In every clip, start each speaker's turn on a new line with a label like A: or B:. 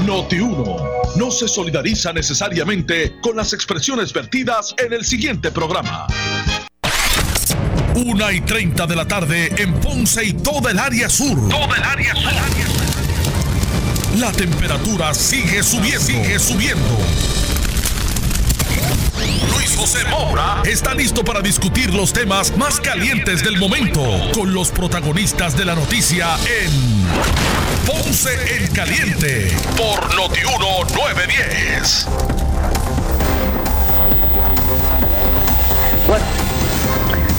A: Noti 1 no se solidariza necesariamente con las expresiones vertidas en el siguiente programa. Una y 30 de la tarde en Ponce y toda el área sur. Toda el área sur. La temperatura sigue subiendo. Sigue subiendo. Luis José Moura está listo para discutir los temas más calientes del momento con los protagonistas de la noticia en Ponce en Caliente por Notiuno 910.
B: Bueno,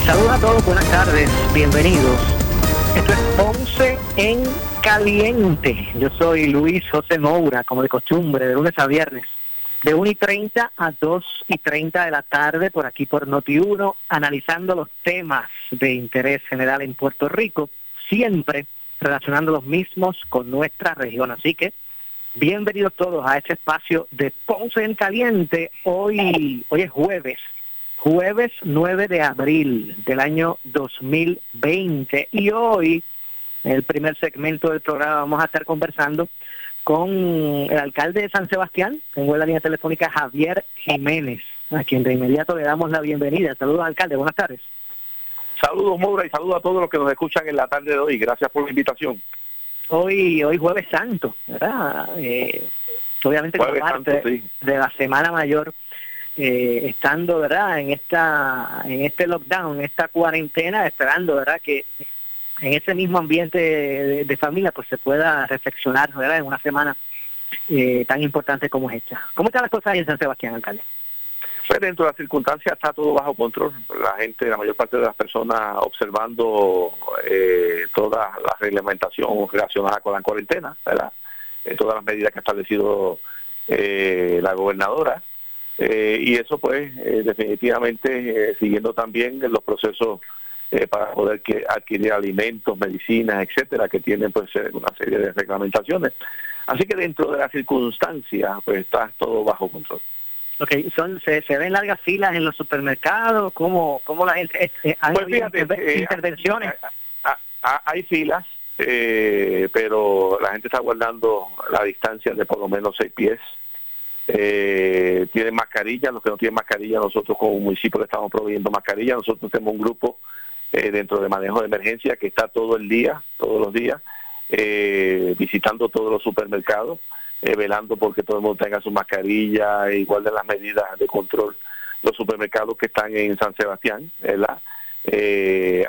B: saludos a todos, buenas tardes, bienvenidos. Esto es Ponce en Caliente. Yo soy Luis José Moura, como de costumbre, de lunes a viernes de 1 y 30 a 2 y 30 de la tarde por aquí por Noti1, analizando los temas de interés general en Puerto Rico, siempre relacionando los mismos con nuestra región. Así que bienvenidos todos a este espacio de Ponce en Caliente. Hoy, hoy es jueves, jueves 9 de abril del año 2020 y hoy, en el primer segmento del programa, vamos a estar conversando con el alcalde de San Sebastián, tengo en la línea telefónica Javier Jiménez, a quien de inmediato le damos la bienvenida. Saludos, alcalde, buenas tardes.
C: Saludos, Moura, y saludos a todos los que nos escuchan en la tarde de hoy. Gracias por la invitación.
B: Hoy, hoy jueves santo, ¿verdad? Eh, obviamente como parte de la Semana Mayor, eh, estando, ¿verdad? En esta, en este lockdown, en esta cuarentena, esperando, ¿verdad? Que en ese mismo ambiente de, familia pues se pueda reflexionar ¿verdad? en una semana eh, tan importante como es esta. ¿Cómo están las cosas ahí en San Sebastián, alcalde?
C: Pues dentro de las circunstancias está todo bajo control. La gente, la mayor parte de las personas observando eh, toda la reglamentación relacionada con la cuarentena, ¿verdad? Eh, todas las medidas que ha establecido eh, la gobernadora. y eso pues definitivamente siguiendo también los procesos eh, para poder que adquirir alimentos, medicinas, etcétera, que tienen pues eh, una serie de reglamentaciones. Así que dentro de las circunstancias, pues está todo bajo control.
B: Ok, son, se, ven largas filas en los supermercados, ¿cómo, cómo la gente eh,
C: pues intervenciones? hay filas, pero la gente está guardando la distancia de por lo menos seis pies. Eh, tienen mascarilla, los que no tienen mascarilla, nosotros como municipio le estamos proveyendo mascarilla, nosotros tenemos un grupo eh, dentro de manejo de emergencia que está todo el día, todos los días, eh, visitando todos los supermercados, eh, velando porque todo el mundo tenga su mascarilla, igual de las medidas de control. Los supermercados que están en San Sebastián, ¿verdad?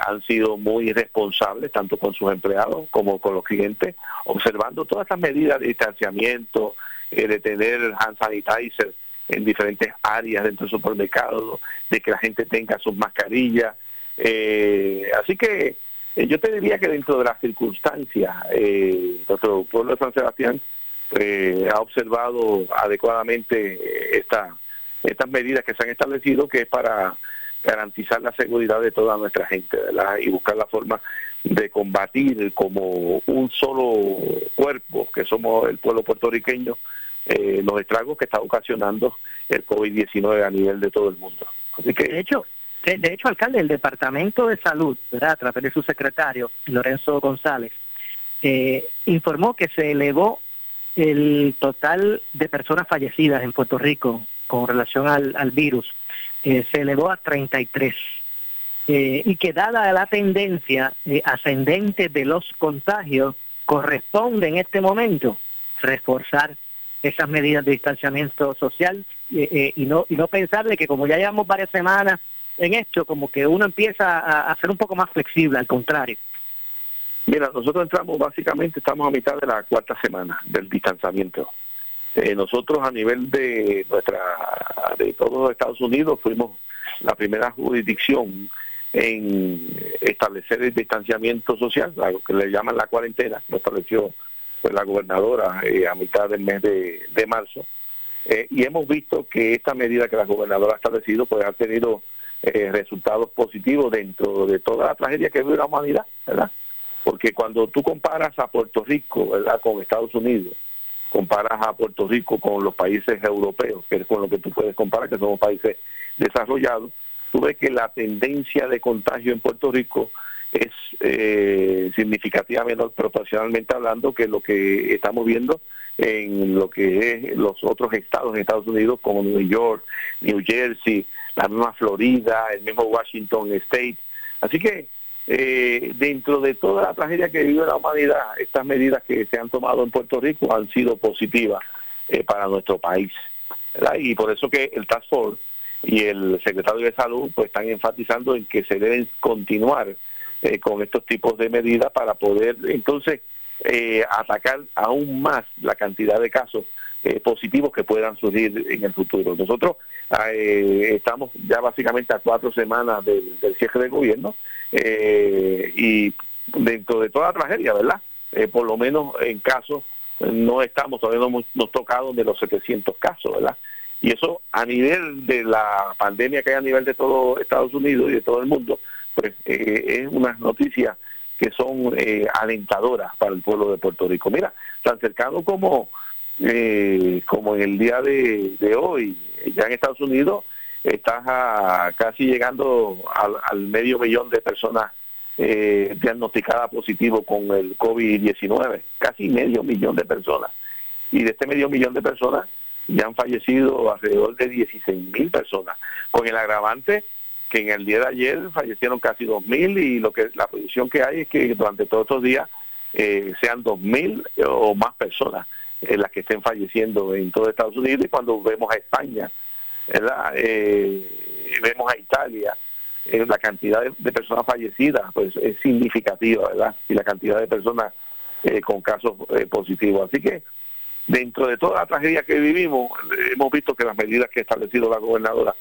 C: han sido muy responsables tanto con sus empleados como con los clientes, observando todas estas medidas de distanciamiento, de tener hand sanitizer en diferentes áreas dentro del supermercado, de que la gente tenga sus mascarillas, eh, así que eh, yo te diría que dentro de las circunstancias, eh, nuestro pueblo de San Sebastián eh, ha observado adecuadamente esta, estas medidas que se han establecido, que es para garantizar la seguridad de toda nuestra gente y buscar la forma de combatir como un solo cuerpo, que somos el pueblo puertorriqueño, los estragos que está ocasionando el COVID-19 a nivel de todo el mundo.
B: Así que, de hecho, de, hecho, alcalde, el Departamento de Salud, a través de su secretario, Lorenzo González, eh, informó que se elevó el total de personas fallecidas en Puerto Rico con relación al, virus, eh, se elevó a 33. Eh, y que dada la tendencia ascendente de los contagios, corresponde en este momento reforzar esas medidas de distanciamiento social y no y no pensarle que como ya llevamos varias semanas en esto, como que uno empieza a, ser un poco más flexible, al contrario.
C: Mira, nosotros entramos básicamente, estamos a mitad de la cuarta semana del distanciamiento. Eh, nosotros a nivel de nuestra, de todos los Estados Unidos, fuimos la primera jurisdicción en establecer el distanciamiento social, lo que le llaman la cuarentena, lo estableció pues, la gobernadora eh, a mitad del mes de, marzo. Eh, y hemos visto que esta medida que la gobernadora ha establecido pues ha tenido eh, resultados positivos dentro de toda la tragedia que vive la humanidad, ¿verdad? Porque cuando tú comparas a Puerto Rico, ¿verdad? Con Estados Unidos, comparas a Puerto Rico con los países europeos, que es con lo que tú puedes comparar, que somos países desarrollados, tú ves que la tendencia de contagio en Puerto Rico es eh, significativa menor proporcionalmente hablando que lo que estamos viendo en lo que es los otros estados en Estados Unidos como New York, New Jersey, la misma Florida, el mismo Washington State. Así que eh, dentro de toda la tragedia que vive la humanidad, estas medidas que se han tomado en Puerto Rico han sido positivas eh, para nuestro país. Y por eso que el Task Force y el secretario de Salud pues están enfatizando en que se deben continuar eh, con estos tipos de medidas para poder entonces eh, atacar aún más la cantidad de casos eh, positivos que puedan surgir en el futuro. Nosotros estamos ya básicamente a cuatro semanas del, cierre del gobierno y dentro de toda la tragedia, ¿verdad? por lo menos en casos no estamos, todavía no hemos tocado de los 700 casos, ¿verdad? Y eso a nivel de la pandemia que hay a nivel de todo Estados Unidos y de todo el mundo, pues eh, es unas noticias que son eh, alentadoras para el pueblo de Puerto Rico. Mira, tan cercano como, eh, como en el día de, hoy, ya en Estados Unidos, estás casi llegando al, medio millón de personas diagnosticadas positivo con el COVID-19, casi medio millón de personas. Y de este medio millón de personas ya han fallecido alrededor de 16 mil personas, con el agravante que en el día de ayer fallecieron casi 2.000 y lo que la proyección que hay es que durante todos estos días eh, sean 2.000 o más personas eh, las que estén falleciendo en todo Estados Unidos y cuando vemos a España, ¿verdad? Eh, vemos a Italia, la cantidad de, personas fallecidas pues es significativa, ¿verdad? Y la cantidad de personas con casos positivos. Así que dentro de toda la tragedia que vivimos, hemos visto que las medidas que ha establecido la gobernadora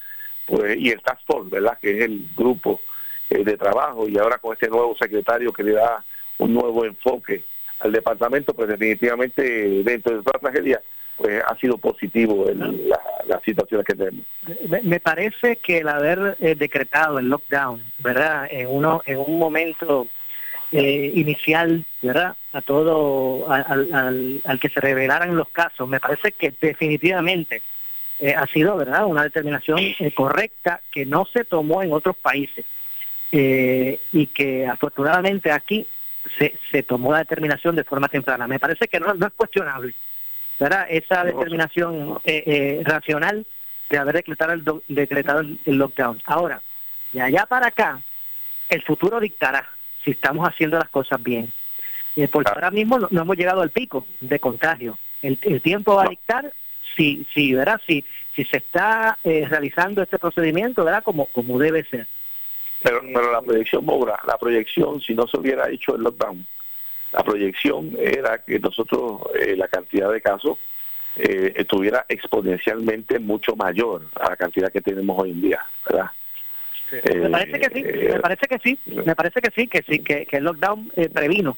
C: pues y el Task Force, ¿verdad? Que es el grupo eh, de trabajo y ahora con este nuevo secretario que le da un nuevo enfoque al departamento, pues definitivamente dentro de toda la tragedia, pues ha sido positivo en las situaciones que tenemos.
B: Me parece que el haber eh, decretado el lockdown, ¿verdad? En uno en un momento eh, inicial, ¿verdad? A todo, al, al que se revelaran los casos, me parece que definitivamente eh, ha sido verdad una determinación eh, correcta que no se tomó en otros países eh, y que afortunadamente aquí se, se tomó la determinación de forma temprana. Me parece que no, no es cuestionable ¿verdad? esa determinación racional de haber decretado el, decretado el lockdown. Ahora, de allá para acá, el futuro dictará si estamos haciendo las cosas bien. porque ahora mismo no, hemos llegado al pico de contagio. El, el tiempo va a dictar si, si, ¿verdad? Si, si se está eh, realizando este procedimiento, ¿verdad? Como, como debe ser.
C: Pero, eh, pero la proyección, Mobra, la proyección, si no se hubiera hecho el lockdown, la proyección era que nosotros, eh, la cantidad de casos, estuviera exponencialmente mucho mayor a la cantidad que tenemos hoy en día, ¿verdad?
B: me parece que sí, me parece que sí, me parece que sí, que sí, que, que el lockdown previno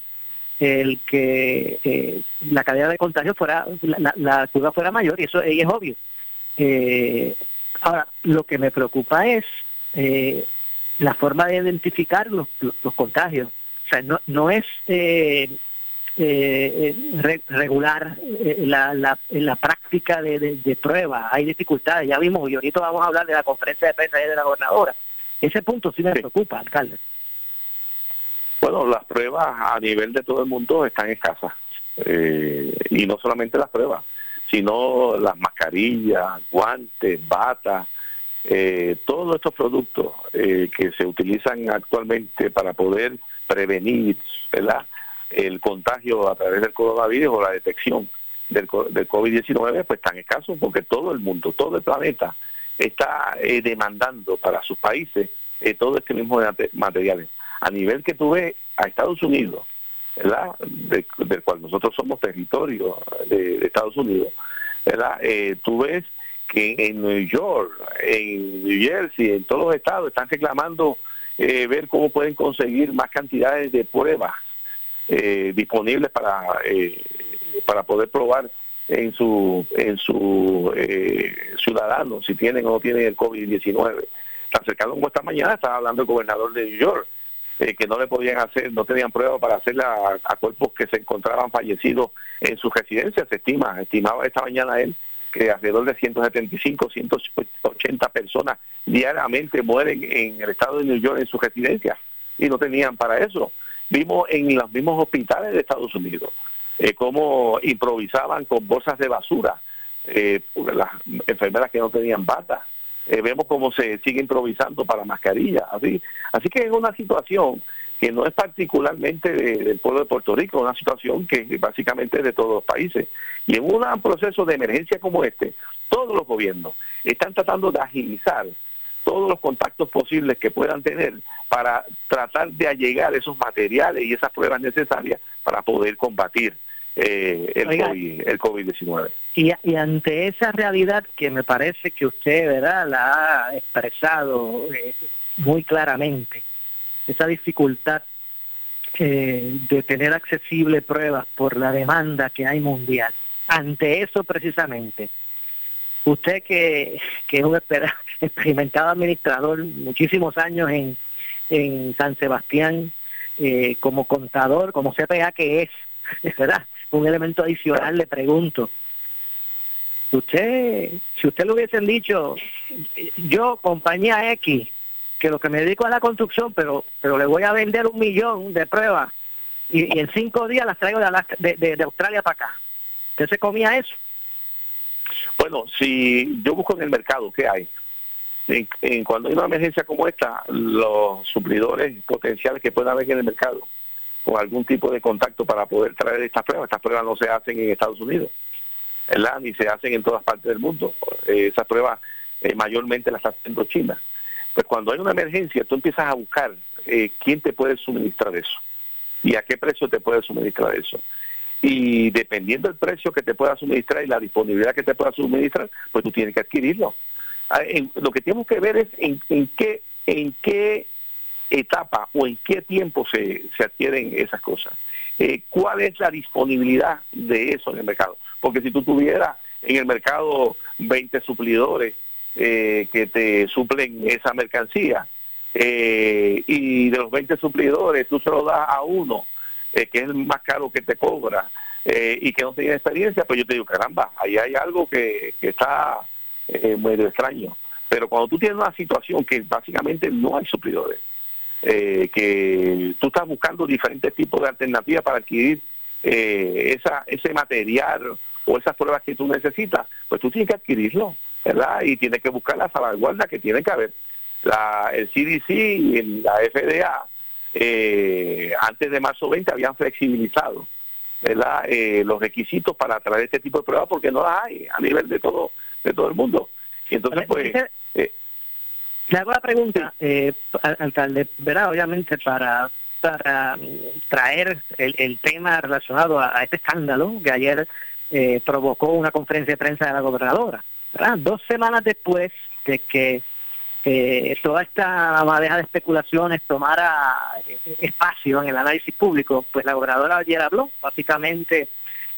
B: el que eh, la cadena de contagio fuera, la, la, curva fuera mayor, y eso es obvio. Eh, ahora, lo que me preocupa es eh, la forma de identificar los, los, contagios. O sea, no, no es eh, regular la, la, la práctica de, de, pruebas, hay dificultades, ya vimos, y ahorita vamos a hablar de la conferencia de prensa de la gobernadora. Ese punto sí me preocupa, alcalde.
C: Bueno, las pruebas a nivel de todo el mundo están escasas. Eh, y no solamente las pruebas, sino las mascarillas, guantes, batas, eh, todos estos productos eh, que se utilizan actualmente para poder prevenir el contagio a través del coronavirus o la detección del, del COVID-19, pues están escasos porque todo el mundo, todo el planeta está demandando para sus países todo este mismo materiales a nivel que tú ves a Estados Unidos, ¿verdad? del cual nosotros somos territorio de, Estados Unidos, ¿verdad? Eh, tú ves que en New York, en New Jersey, en todos los estados están reclamando eh, ver cómo pueden conseguir más cantidades de pruebas eh, disponibles para para poder probar en su en su ciudadanos si tienen o no tienen el COVID-19. Tan cercano como esta mañana estaba hablando el gobernador de New York eh, que no le podían hacer, no tenían pruebas para hacerla a, cuerpos que se encontraban fallecidos en su residencia, se estima, estimaba esta mañana él que alrededor de 175, 180 personas diariamente mueren en el estado de New York en su residencia. y no tenían para eso. Vimos en los mismos hospitales de Estados Unidos eh, cómo improvisaban con bolsas de basura eh, las enfermeras que no tenían bata. Eh, vemos cómo se sigue improvisando para mascarillas. Así, así que es una situación que no es particularmente del pueblo de Puerto Rico, una situación que básicamente es de todos los países. Y en un proceso de emergencia como este, todos los gobiernos están tratando de agilizar todos los contactos posibles que puedan tener para tratar de allegar esos materiales y esas pruebas necesarias para poder combatir eh, el, COVID, 19
B: Y, y, ante esa realidad que me parece que usted verdad la ha expresado eh, muy claramente, esa dificultad eh, de tener accesible pruebas por la demanda que hay mundial, ante eso precisamente, usted que, que es un experimentado administrador, muchísimos años en, en San Sebastián, como contador, como CPA que es, ¿verdad? Un elemento adicional, le pregunto, usted, si usted lo hubiesen dicho, yo, compañía X, que lo que me dedico a la construcción, pero pero le voy a vender un millón de pruebas y, en cinco días las traigo de, de, de Australia para acá. ¿Usted se comía eso?
C: Bueno, si yo busco en el mercado, ¿qué hay? En, cuando hay una emergencia como esta, los suplidores potenciales que puedan haber en el mercado, con algún tipo de contacto para poder traer estas pruebas, estas pruebas no se hacen en Estados Unidos, ¿verdad? ni se hacen en todas partes del mundo. Eh, esas pruebas eh, mayormente las está haciendo China. Pues cuando hay una emergencia, tú empiezas a buscar eh, quién te puede suministrar eso y a qué precio te puede suministrar eso y dependiendo del precio que te pueda suministrar y la disponibilidad que te pueda suministrar, pues tú tienes que adquirirlo. Ah, lo que tenemos que ver es en, qué en qué etapa o en qué tiempo se, se adquieren esas cosas. Eh, ¿Cuál es la disponibilidad de eso en el mercado? Porque si tú tuvieras en el mercado 20 suplidores eh, que te suplen esa mercancía eh, y de los 20 suplidores tú se lo das a uno que es el más caro que te cobra y que no tiene experiencia, pues yo te digo, caramba, ahí hay algo que, que está muy extraño. Pero cuando tú tienes una situación que básicamente no hay suplidores, que tú estás buscando diferentes tipos de alternativas para adquirir esa, ese material o esas pruebas que tú necesitas, pues tú tienes que adquirirlo, ¿verdad? Y tienes que buscar la salvaguarda que tiene que haber. La, el CDC y la FDA eh, antes de marzo 20 habían flexibilizado ¿verdad? Eh, los requisitos para traer este tipo de pruebas porque no las hay a nivel de todo de todo el mundo. Y entonces, pues...
B: Eh, le hago la pregunta, eh, alcalde, ¿verdad? Obviamente para para traer el, tema relacionado a, este escándalo que ayer eh, provocó una conferencia de prensa de la gobernadora. ¿verdad? Dos semanas después de que eh, toda esta madeja de especulaciones tomara espacio en el análisis público, pues la gobernadora ayer habló, básicamente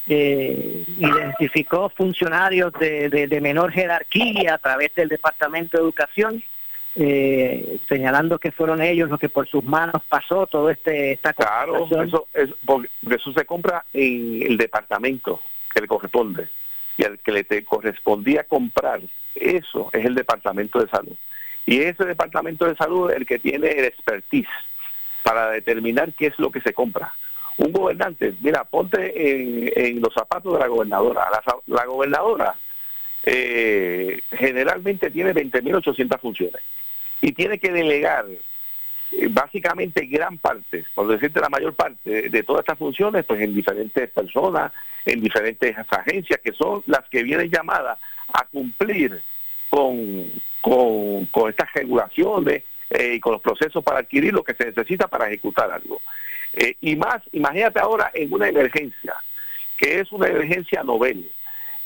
B: eh, identificó funcionarios de, menor jerarquía a través del Departamento de Educación, eh, señalando que fueron ellos los que por sus manos pasó todo este esta
C: Claro, eso, es, porque eso se compra en el departamento que le corresponde y al que le correspondía comprar, eso es el Departamento de Salud. Y ese departamento de salud es el que tiene el expertise para determinar qué es lo que se compra. Un gobernante, mira, ponte en, los zapatos de la gobernadora. La, gobernadora eh, generalmente tiene 20.800 funciones y tiene que delegar eh, básicamente gran parte, por decirte la mayor parte de todas estas funciones, pues en diferentes personas, en diferentes agencias que son las que vienen llamadas a cumplir con, con, estas regulaciones eh, y con los procesos para adquirir lo que se necesita para ejecutar algo. Eh, y más, imagínate ahora en una emergencia, que es una emergencia novel,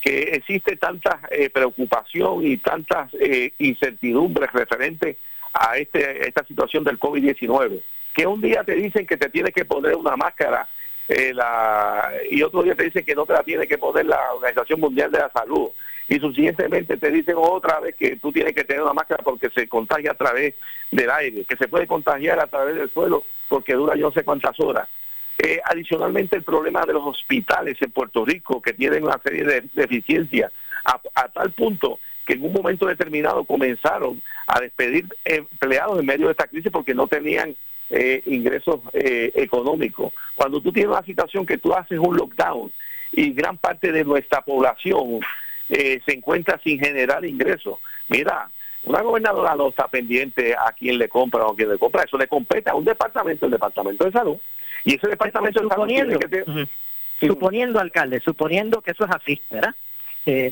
C: que existe tanta eh, preocupación y tantas incertidumbres referentes a, este, esta situación del COVID-19, que un día te dicen que te tienes que poner una máscara la, y otro día te dicen que no te la tiene que poner la Organización Mundial de la Salud y suficientemente te dicen otra vez que tú tienes que tener una máscara porque se contagia a través del aire, que se puede contagiar a través del suelo porque dura yo no sé cuántas horas. Eh, adicionalmente el problema de los hospitales en Puerto Rico que tienen una serie de deficiencias a, tal punto que en un momento determinado comenzaron a despedir empleados en medio de esta crisis porque no tenían eh, ingresos eh, económicos. Cuando tú tienes una situación que tú haces un lockdown y gran parte de nuestra población se encuentra sin generar ingresos, mira, una gobernadora no está pendiente a quién le compra o a quién le compra, eso le compete a un departamento, el departamento de salud, y ese departamento de salud tiene
B: que Suponiendo, alcalde, suponiendo que eso es así, ¿verdad?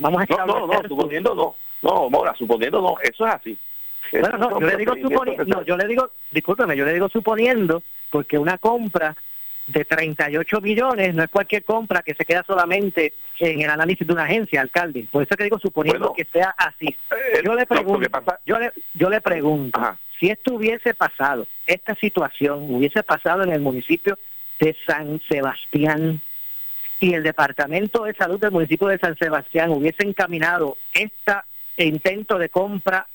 C: vamos a no, no, no, suponiendo no, no, Mora, suponiendo no, eso es así.
B: Bueno, no, yo le digo suponiendo, no, yo le digo, discúlpeme, yo le digo suponiendo, porque una compra de 38 millones no es cualquier compra que se queda solamente en el análisis de una agencia, alcalde. Por eso que digo suponiendo que sea así. Eh, yo le pregunto, yo le, yo le pregunto, si esto hubiese pasado, esta situación hubiese pasado en el municipio de San Sebastián y el Departamento de Salud del municipio de San Sebastián hubiese encaminado este intento de compra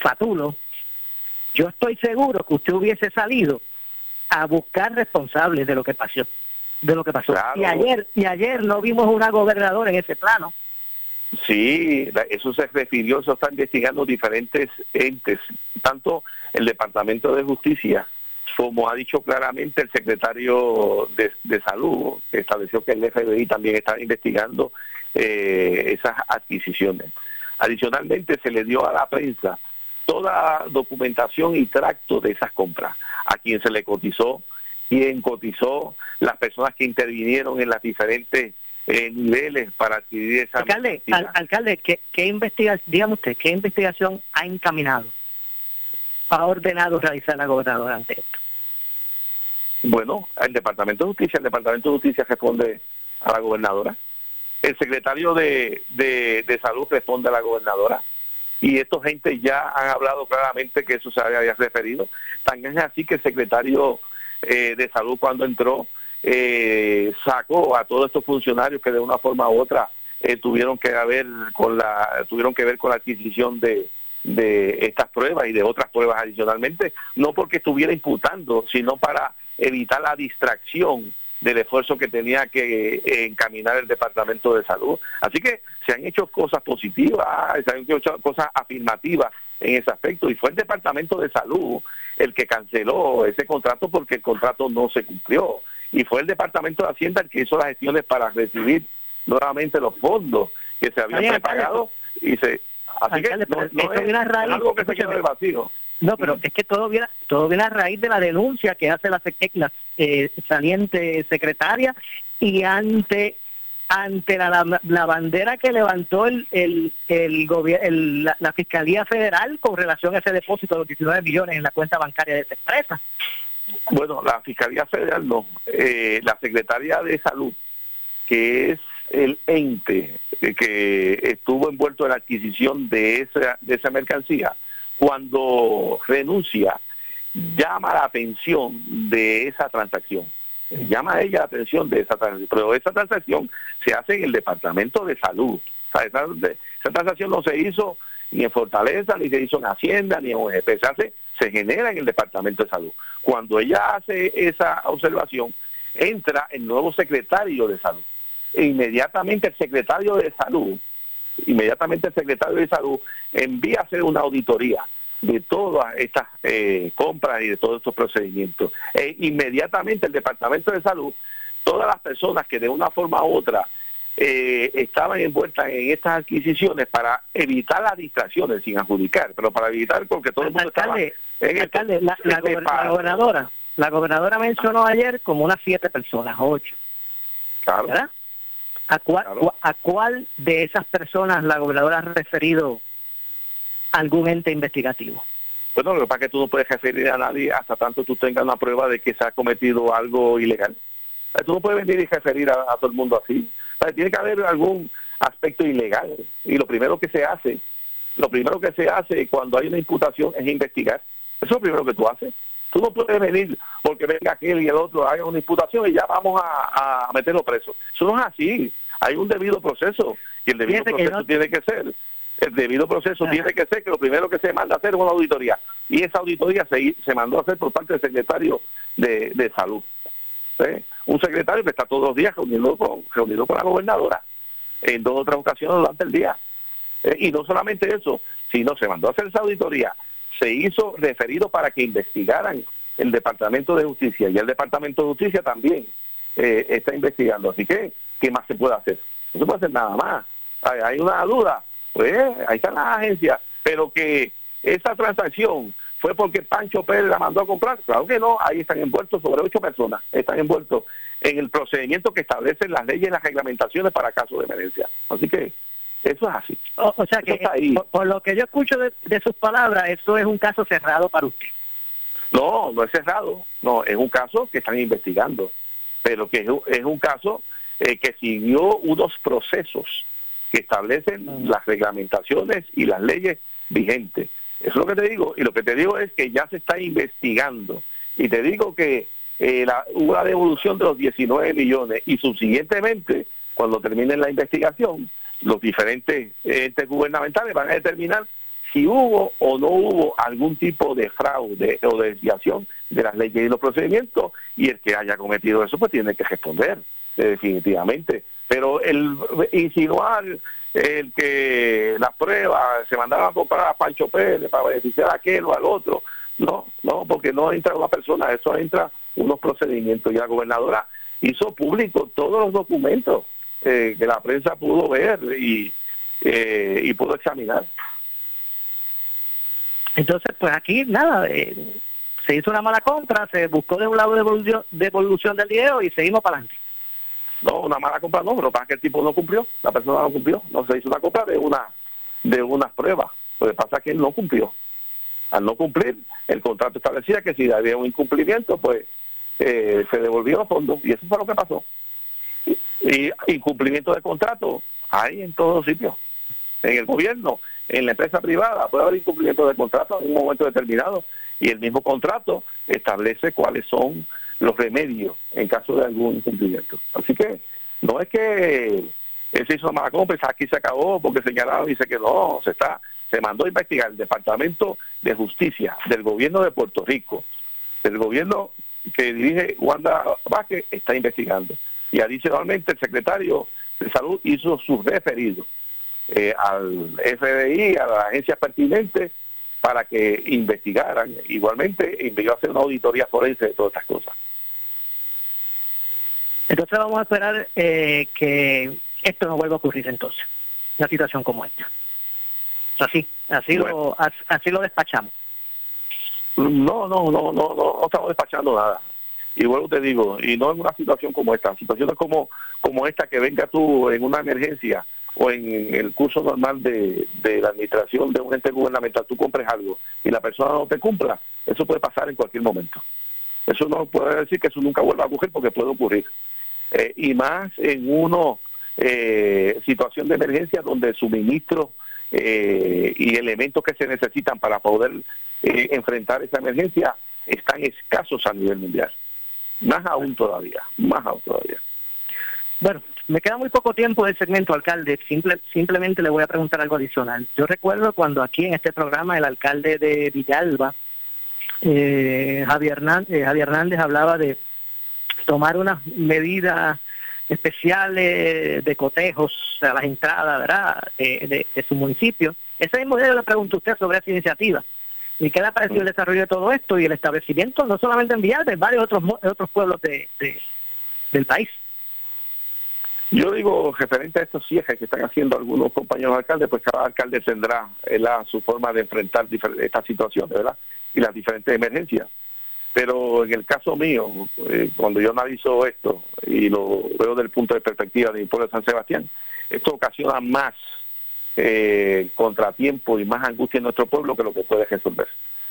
B: fatulo, yo estoy seguro que usted hubiese salido a buscar responsables de lo que pasó, de lo que pasó. Y ayer y ayer no vimos una gobernadora en ese plano.
C: Sí, eso se refirió, eso está investigando diferentes entes, tanto el Departamento de Justicia como ha dicho claramente el secretario de, Salud, que estableció que el FBI también está investigando eh, esas adquisiciones. Adicionalmente se le dio a la prensa toda documentación y tracto de esas compras, a quien se le cotizó, quién cotizó, las personas que intervinieron en las diferentes eh, niveles para adquirir esa
B: alcalde alcalde qué, qué investigación dígame usted qué investigación ha encaminado ha ordenado realizar la gobernadora ante esto
C: bueno el departamento de justicia el departamento de justicia responde a la gobernadora. El secretario de, de salud responde a la gobernadora. Y estos gente ya han hablado claramente que eso se había referido. También es así que el secretario eh, de salud cuando entró eh, sacó a todos estos funcionarios que de una forma u otra eh, tuvieron que haber con la tuvieron que ver con la adquisición de, de estas pruebas y de otras pruebas adicionalmente, no porque estuviera imputando, sino para evitar la distracción del esfuerzo que tenía que encaminar el Departamento de Salud. Así que se han hecho cosas positivas, se han hecho cosas afirmativas en ese aspecto y fue el Departamento de Salud el que canceló ese contrato porque el contrato no se cumplió y fue el Departamento de Hacienda el que hizo las gestiones para recibir nuevamente los fondos que se habían preparado y se así que no, es, algo que se quedó en el vacío.
B: No, pero es que todo viene, todo viene a raíz de la denuncia que hace la, eh, saliente secretaria y ante ante la, la, bandera que levantó el, el, el, la, Fiscalía Federal con relación a ese depósito de los 19 millones en la cuenta bancaria de esta empresa.
C: Bueno, la Fiscalía Federal no, eh, la Secretaría de Salud, que es el ente que estuvo envuelto en la adquisición de esa, mercancía, cuando renuncia, llama la atención de esa transacción. Llama a ella la atención de esa transacción. Pero esa transacción se hace en el Departamento de Salud. esa, transacción no se hizo ni en Fortaleza, ni se hizo en Hacienda, ni en OGP. Se, hace, se genera en el Departamento de Salud. Cuando ella hace esa observación, entra el nuevo secretario de Salud. E inmediatamente el secretario de Salud inmediatamente el secretario de Salud envía a hacer una auditoría de todas estas eh, compras y de todos estos procedimientos. E inmediatamente el Departamento de Salud, todas las personas que de una forma u otra eh, estaban envueltas en estas adquisiciones para evitar las distracciones sin adjudicar, pero para evitar porque todo el mundo
B: alcalde, alcalde, la, gobernadora, la gobernadora mencionó ayer como unas siete personas, ocho. Claro. ¿verdad? ¿A cuál, ¿A cuál de esas personas la gobernadora ha referido algún ente investigativo?
C: Bueno, lo que pasa es que tú no puedes referir a nadie hasta tanto tú tengas una prueba de que se ha cometido algo ilegal. Tú no puedes venir y referir a, todo el mundo así. tiene que haber algún aspecto ilegal. Y lo primero que se hace, lo primero que se hace cuando hay una imputación es investigar. Eso es lo primero que tú haces. Tú no puedes venir porque venga aquel y el otro haga una imputación y ya vamos a, meterlo preso. Eso no es así. Hay un debido proceso y el debido proceso tiene que ser. El debido proceso tiene que ser que lo primero que se manda a hacer es una auditoría. Y esa auditoría se, se mandó a hacer por parte del secretario de, Salud. Un secretario que está todos los días reunido con, reunido con la gobernadora en dos otras ocasiones durante el día. ¿Eh? Y no solamente eso, sino se mandó a hacer esa auditoría se hizo referido para que investigaran el Departamento de Justicia y el Departamento de Justicia también eh, está investigando. Así que, ¿qué más se puede hacer? No se puede hacer nada más. Hay, una duda, pues ahí está la agencia, pero que esa transacción fue porque Pancho Pérez la mandó a comprar. Claro que no, ahí están envueltos sobre ocho personas, están envueltos en el procedimiento que establecen las leyes y las reglamentaciones para casos de emergencia. Así que eso es así.
B: O, sea que, por, lo que yo escucho de, sus palabras, eso es un caso cerrado para usted.
C: No, no es cerrado, no, es un caso que están investigando, pero que es, un caso eh, que siguió unos procesos que establecen las reglamentaciones y las leyes vigentes. Eso es lo que te digo, y lo que te digo es que ya se está investigando, y te digo que eh, la, hubo la devolución de los 19 millones, y subsiguientemente, cuando termine la investigación, los diferentes entes gubernamentales van a determinar si hubo o no hubo algún tipo de fraude o desviación de las leyes y los procedimientos. Y el que haya cometido eso pues tiene que responder definitivamente. Pero el insinuar el que las pruebas se mandaban a comprar a Pancho Pérez para beneficiar a aquel o al otro, no, no, porque no entra una persona, eso entra unos procedimientos y la gobernadora hizo público todos los documentos eh, que la prensa pudo ver y, eh, y pudo examinar.
B: Entonces, pues aquí nada, eh, se hizo una mala compra, se buscó de un lado devolución, devolución del dinero y seguimos para adelante.
C: No, una mala compra no, pero para que el tipo no cumplió, la persona no cumplió, no se hizo una compra de una de unas pruebas. Lo que pasa es que él no cumplió. Al no cumplir, el contrato establecía que si había un incumplimiento, pues se devolvió los fondos y eso fue lo que pasó. Y incumplimiento de contrato hay en todos los sitios. En el gobierno, en la empresa privada, puede haber incumplimiento de contrato en un momento determinado y el mismo contrato establece cuáles son los remedios en caso de algún incumplimiento. Así que no es que se hizo mala compra, aquí se acabó porque señalado dice que no, se está se mandó a investigar el Departamento de Justicia del gobierno de Puerto Rico, del gobierno que dirige Wanda Vázquez, está investigando y adicionalmente el secretario de Salud hizo su referido eh, al FBI, a las agencias pertinentes, para que investigaran. Igualmente a hacer una auditoría forense de todas estas cosas.
B: Entonces vamos a esperar eh, que esto no vuelva a ocurrir entonces, una situación como esta. Así, así, lo, así lo despachamos.
C: No, no, no, no, no, no estamos despachando nada. Y vuelvo te digo, y no en una situación como esta, situaciones como, como esta que venga tú en una emergencia o en el curso normal de, de la administración de un ente gubernamental, tú compres algo y la persona no te cumpla, eso puede pasar en cualquier momento. Eso no puede decir que eso nunca vuelva a ocurrir porque puede ocurrir. Eh, y más en una eh, situación de emergencia donde suministros eh, y elementos que se necesitan para poder enfrentar esa emergencia están escasos a nivel mundial. Más aún todavía, más aún todavía.
B: Bueno, me queda muy poco tiempo del segmento, alcalde. Simple, simplemente le voy a preguntar algo adicional. Yo recuerdo cuando aquí en este programa el alcalde de Villalba, eh, Javier, Hernández, eh, Javier Hernández, hablaba de tomar unas medidas especiales de cotejos a las entradas ¿verdad? De, su municipio. Ese mismo día le pregunto a usted sobre esa iniciativa. ¿Y qué le ha parecido el desarrollo de todo esto y el establecimiento, no solamente en Villalba, en varios otros, pueblos de, del país?
C: Yo digo, referente a estos cierres que están haciendo algunos compañeros alcaldes, pues cada alcalde tendrá su forma de enfrentar esta situación, ¿verdad? Y las diferentes emergencias. Pero en el caso mío, eh, cuando yo analizo esto y lo veo desde el punto de perspectiva de mi pueblo de San Sebastián, esto ocasiona más eh, contratiempo y más angustia en nuestro pueblo que lo que puede resolver.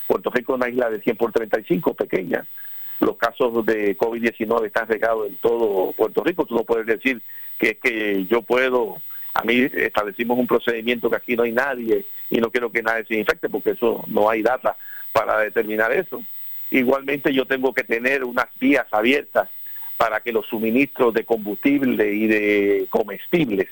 C: Puerto Rico es una isla de 100 por 35, pequeña. Los casos de COVID-19 están regados en todo Puerto Rico. Tú no puedes decir que es que yo puedo, a mí establecimos un procedimiento que aquí no hay nadie y no quiero que nadie se infecte porque eso no hay data para determinar eso. Igualmente yo tengo que tener unas vías abiertas para que los suministros de combustible y de comestibles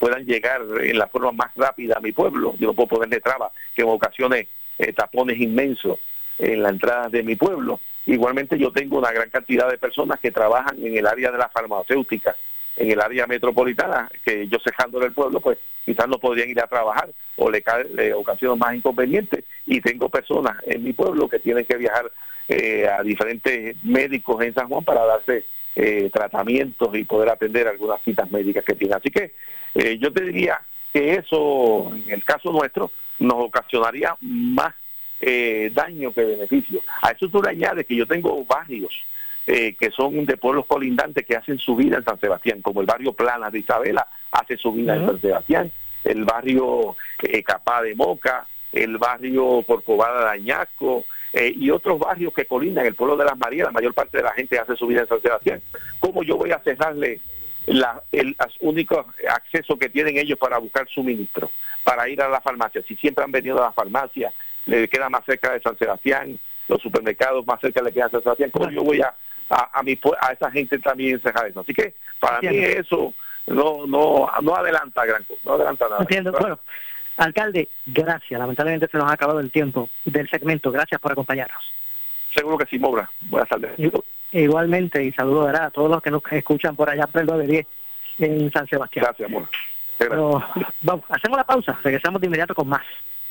C: puedan llegar en la forma más rápida a mi pueblo. Yo no puedo ponerle trabas que en ocasiones eh, tapones inmensos en la entrada de mi pueblo. Igualmente yo tengo una gran cantidad de personas que trabajan en el área de la farmacéutica en el área metropolitana, que yo cejando el pueblo, pues quizás no podrían ir a trabajar o le, le ocasiona más inconvenientes. Y tengo personas en mi pueblo que tienen que viajar eh, a diferentes médicos en San Juan para darse eh, tratamientos y poder atender algunas citas médicas que tienen. Así que eh, yo te diría que eso, en el caso nuestro, nos ocasionaría más daño que beneficio. A eso tú le añades que yo tengo barrios eh, que son de pueblos colindantes que hacen su vida en San Sebastián, como el barrio Plana de Isabela hace su vida en San Sebastián, el barrio eh, Capá de Moca, el barrio Corcovada de Añasco eh, y otros barrios que colindan, el pueblo de las Marías, la mayor parte de la gente hace su vida en San Sebastián. ¿Cómo yo voy a cerrarle la, el único acceso que tienen ellos para buscar suministro, para ir a la farmacia? Si siempre han venido a la farmacia, le queda más cerca de San Sebastián, los supermercados más cerca le quedan de San Sebastián, ¿cómo yo voy a a, mi, a esa gente también se eso. Así que para mí eso no no no adelanta gran no adelanta nada.
B: Entiendo. Bueno, alcalde, gracias. Lamentablemente se nos ha acabado el tiempo del segmento. Gracias por acompañarnos.
C: Seguro que sí, Mobra. Buenas tardes.
B: Igualmente, y saludo a todos los que nos escuchan por allá por el de 10 en San Sebastián.
C: Gracias, amor.
B: vamos, hacemos la pausa. Regresamos de inmediato con más.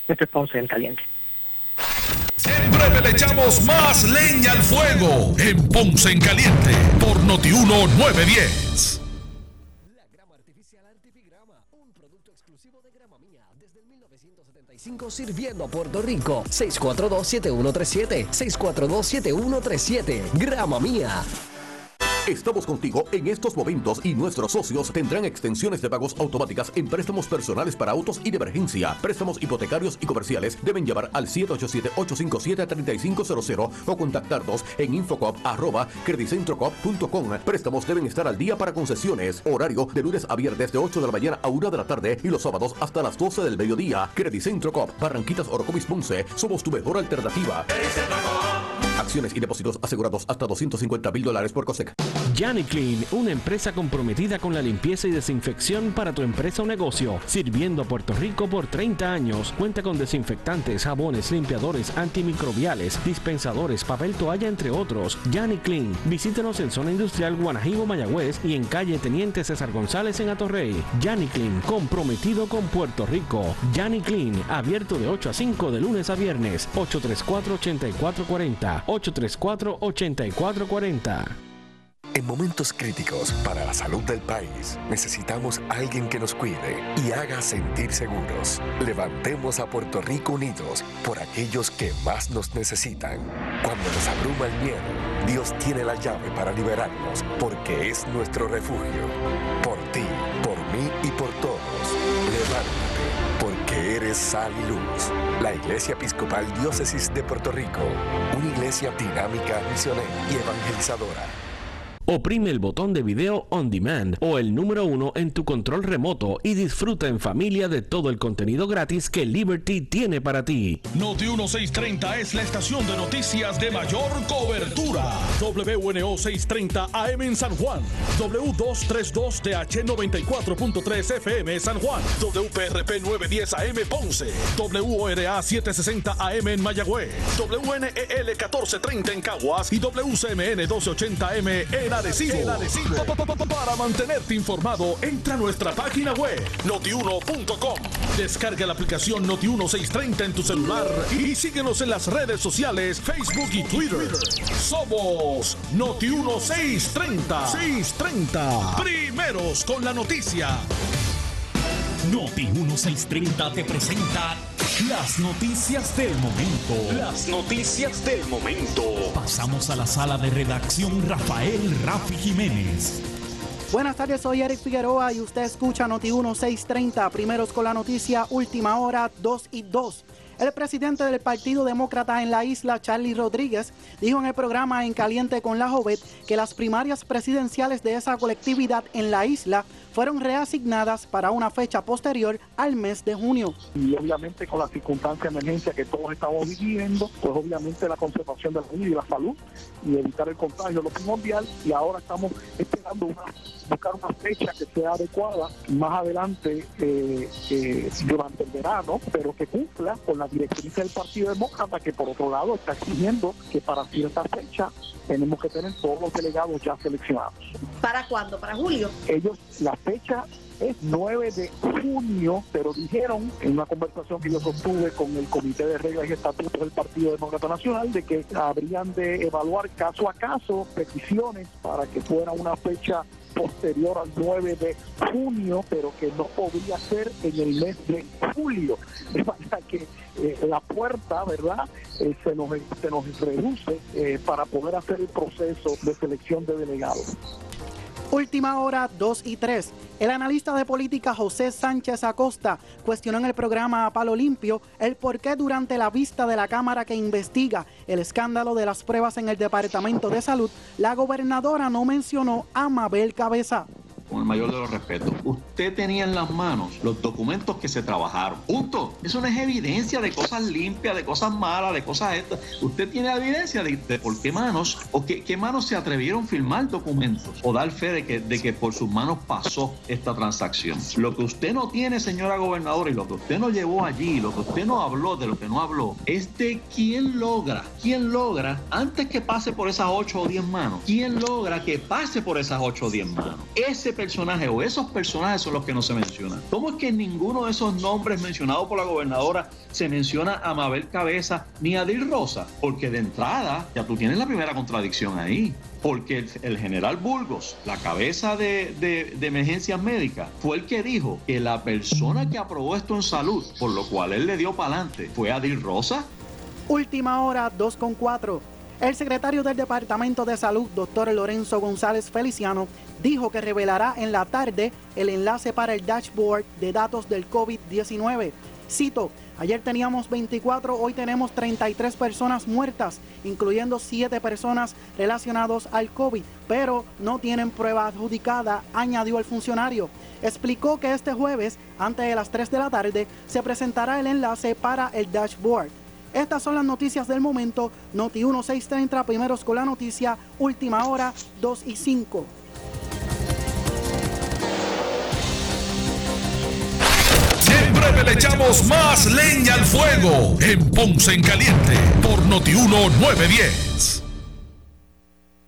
B: Este es Ponce en Caliente.
A: En breve le echamos más leña al fuego en Ponce en Caliente por Notiuno 910.
D: La grama artificial Artifigrama, un producto exclusivo de Grama Mía desde 1975 sirviendo a Puerto Rico. 642-7137, 642-7137, Grama Mía.
E: Estamos contigo en estos momentos y nuestros socios tendrán extensiones de pagos automáticas en préstamos personales para autos y de emergencia. Préstamos hipotecarios y comerciales deben llamar al 787-857-3500 o contactarnos en infocop.com. Préstamos deben estar al día para concesiones. Horario de lunes a viernes de 8 de la mañana a 1 de la tarde y los sábados hasta las 12 del mediodía. Credicentro Cop, Barranquitas Orocovis Ponce. Somos tu mejor alternativa. Acciones y depósitos asegurados hasta 250 mil dólares por COSEC.
F: Yanni Clean, una empresa comprometida con la limpieza y desinfección para tu empresa o negocio, sirviendo a Puerto Rico por 30 años. Cuenta con desinfectantes, jabones, limpiadores, antimicrobiales, dispensadores, papel toalla, entre otros. Yanni Clean. Visítenos en Zona Industrial Guanajibo, Mayagüez y en calle Teniente César González en Atorrey. Yanni Clean, comprometido con Puerto Rico. Yanni Clean, abierto de 8 a 5 de lunes a viernes. 834-8440. 834-8440.
G: En momentos críticos para la salud del país, necesitamos alguien que nos cuide y haga sentir seguros. Levantemos a Puerto Rico unidos por aquellos que más nos necesitan. Cuando nos abruma el miedo, Dios tiene la llave para liberarnos porque es nuestro refugio. Por ti, por mí y por todos. Levántate porque eres sal y luz. La Iglesia Episcopal Diócesis de Puerto Rico, una iglesia dinámica, misionera y evangelizadora.
F: Oprime el botón de video on demand o el número uno en tu control remoto y disfruta en familia de todo el contenido gratis que Liberty tiene para ti.
A: Noti 1630 es la estación de noticias de mayor cobertura. WNO 630 AM en San Juan. W232DH 94.3 FM San Juan. WPRP 910 AM Ponce. WORA 760 AM en Mayagüez. WNEL 1430 en Caguas y WCMN 1280 M en para mantenerte informado, entra a nuestra página web notiuno.com. Descarga la aplicación Noti1630 en tu celular y síguenos en las redes sociales, Facebook y Twitter. Somos Noti1630. 630. Primeros con la noticia.
H: Noti 1630 te presenta las noticias del momento.
A: Las noticias del momento.
H: Pasamos a la sala de redacción Rafael Rafi Jiménez.
I: Buenas tardes, soy Eric Figueroa y usted escucha Noti 1630. Primeros con la noticia, última hora 2 y 2. El presidente del Partido Demócrata en la isla, Charlie Rodríguez, dijo en el programa En Caliente con la Jovet que las primarias presidenciales de esa colectividad en la isla fueron reasignadas para una fecha posterior al mes de junio.
J: Y obviamente con la circunstancia de emergencia que todos estamos viviendo, pues obviamente la conservación de la y la salud y evitar el contagio es lo primordial y ahora estamos esperando una buscar una fecha que sea adecuada más adelante eh, eh, durante el verano, pero que cumpla con la directriz del Partido Demócrata, que por otro lado está exigiendo que para cierta fecha tenemos que tener todos los delegados ya seleccionados.
K: ¿Para cuándo? ¿Para julio?
J: Ellos, la fecha es 9 de junio, pero dijeron en una conversación que yo sostuve con el Comité de Reglas y Estatutos del Partido Demócrata Nacional de que habrían de evaluar caso a caso peticiones para que fuera una fecha posterior al 9 de junio, pero que no podría ser en el mes de julio. De manera que eh, la puerta, ¿verdad?, eh, se, nos, se nos reduce eh, para poder hacer el proceso de selección de delegados.
I: Última hora 2 y 3. El analista de política José Sánchez Acosta cuestionó en el programa A Palo Limpio el por qué durante la vista de la Cámara que investiga el escándalo de las pruebas en el Departamento de Salud, la gobernadora no mencionó a Mabel Cabeza
L: con el mayor de los respetos. Usted tenía en las manos los documentos que se trabajaron. Punto. Eso no es evidencia de cosas limpias, de cosas malas, de cosas estas. Usted tiene evidencia de, por qué manos o qué, manos se atrevieron a firmar documentos o dar fe de que, de que por sus manos pasó esta transacción. Lo que usted no tiene, señora gobernadora, y lo que usted no llevó allí, lo que usted no habló, de lo que no habló, es de quién logra, quién logra, antes que pase por esas 8 o 10 manos, quién logra que pase por esas 8 o 10 manos. Ese personaje o esos personajes son los que no se mencionan. ¿Cómo es que ninguno de esos nombres mencionados por la gobernadora se menciona a Mabel Cabeza ni a Dil Rosa? Porque de entrada ya tú tienes la primera contradicción ahí. Porque el, general Burgos, la cabeza de, emergencias médicas, fue el que dijo que la persona que aprobó esto en salud, por lo cual él le dio para adelante, fue a Dil Rosa.
I: Última hora, 2 con 4. El secretario del Departamento de Salud, doctor Lorenzo González Feliciano, dijo que revelará en la tarde el enlace para el dashboard de datos del COVID-19. Cito, ayer teníamos 24, hoy tenemos 33 personas muertas, incluyendo 7 personas relacionadas al COVID, pero no tienen prueba adjudicada, añadió el funcionario. Explicó que este jueves, antes de las 3 de la tarde, se presentará el enlace para el dashboard. Estas son las noticias del momento. Noti 1630, primeros con la noticia, última hora, 2 y 5.
A: Siempre le echamos más leña al fuego en Ponce en Caliente por Noti 910.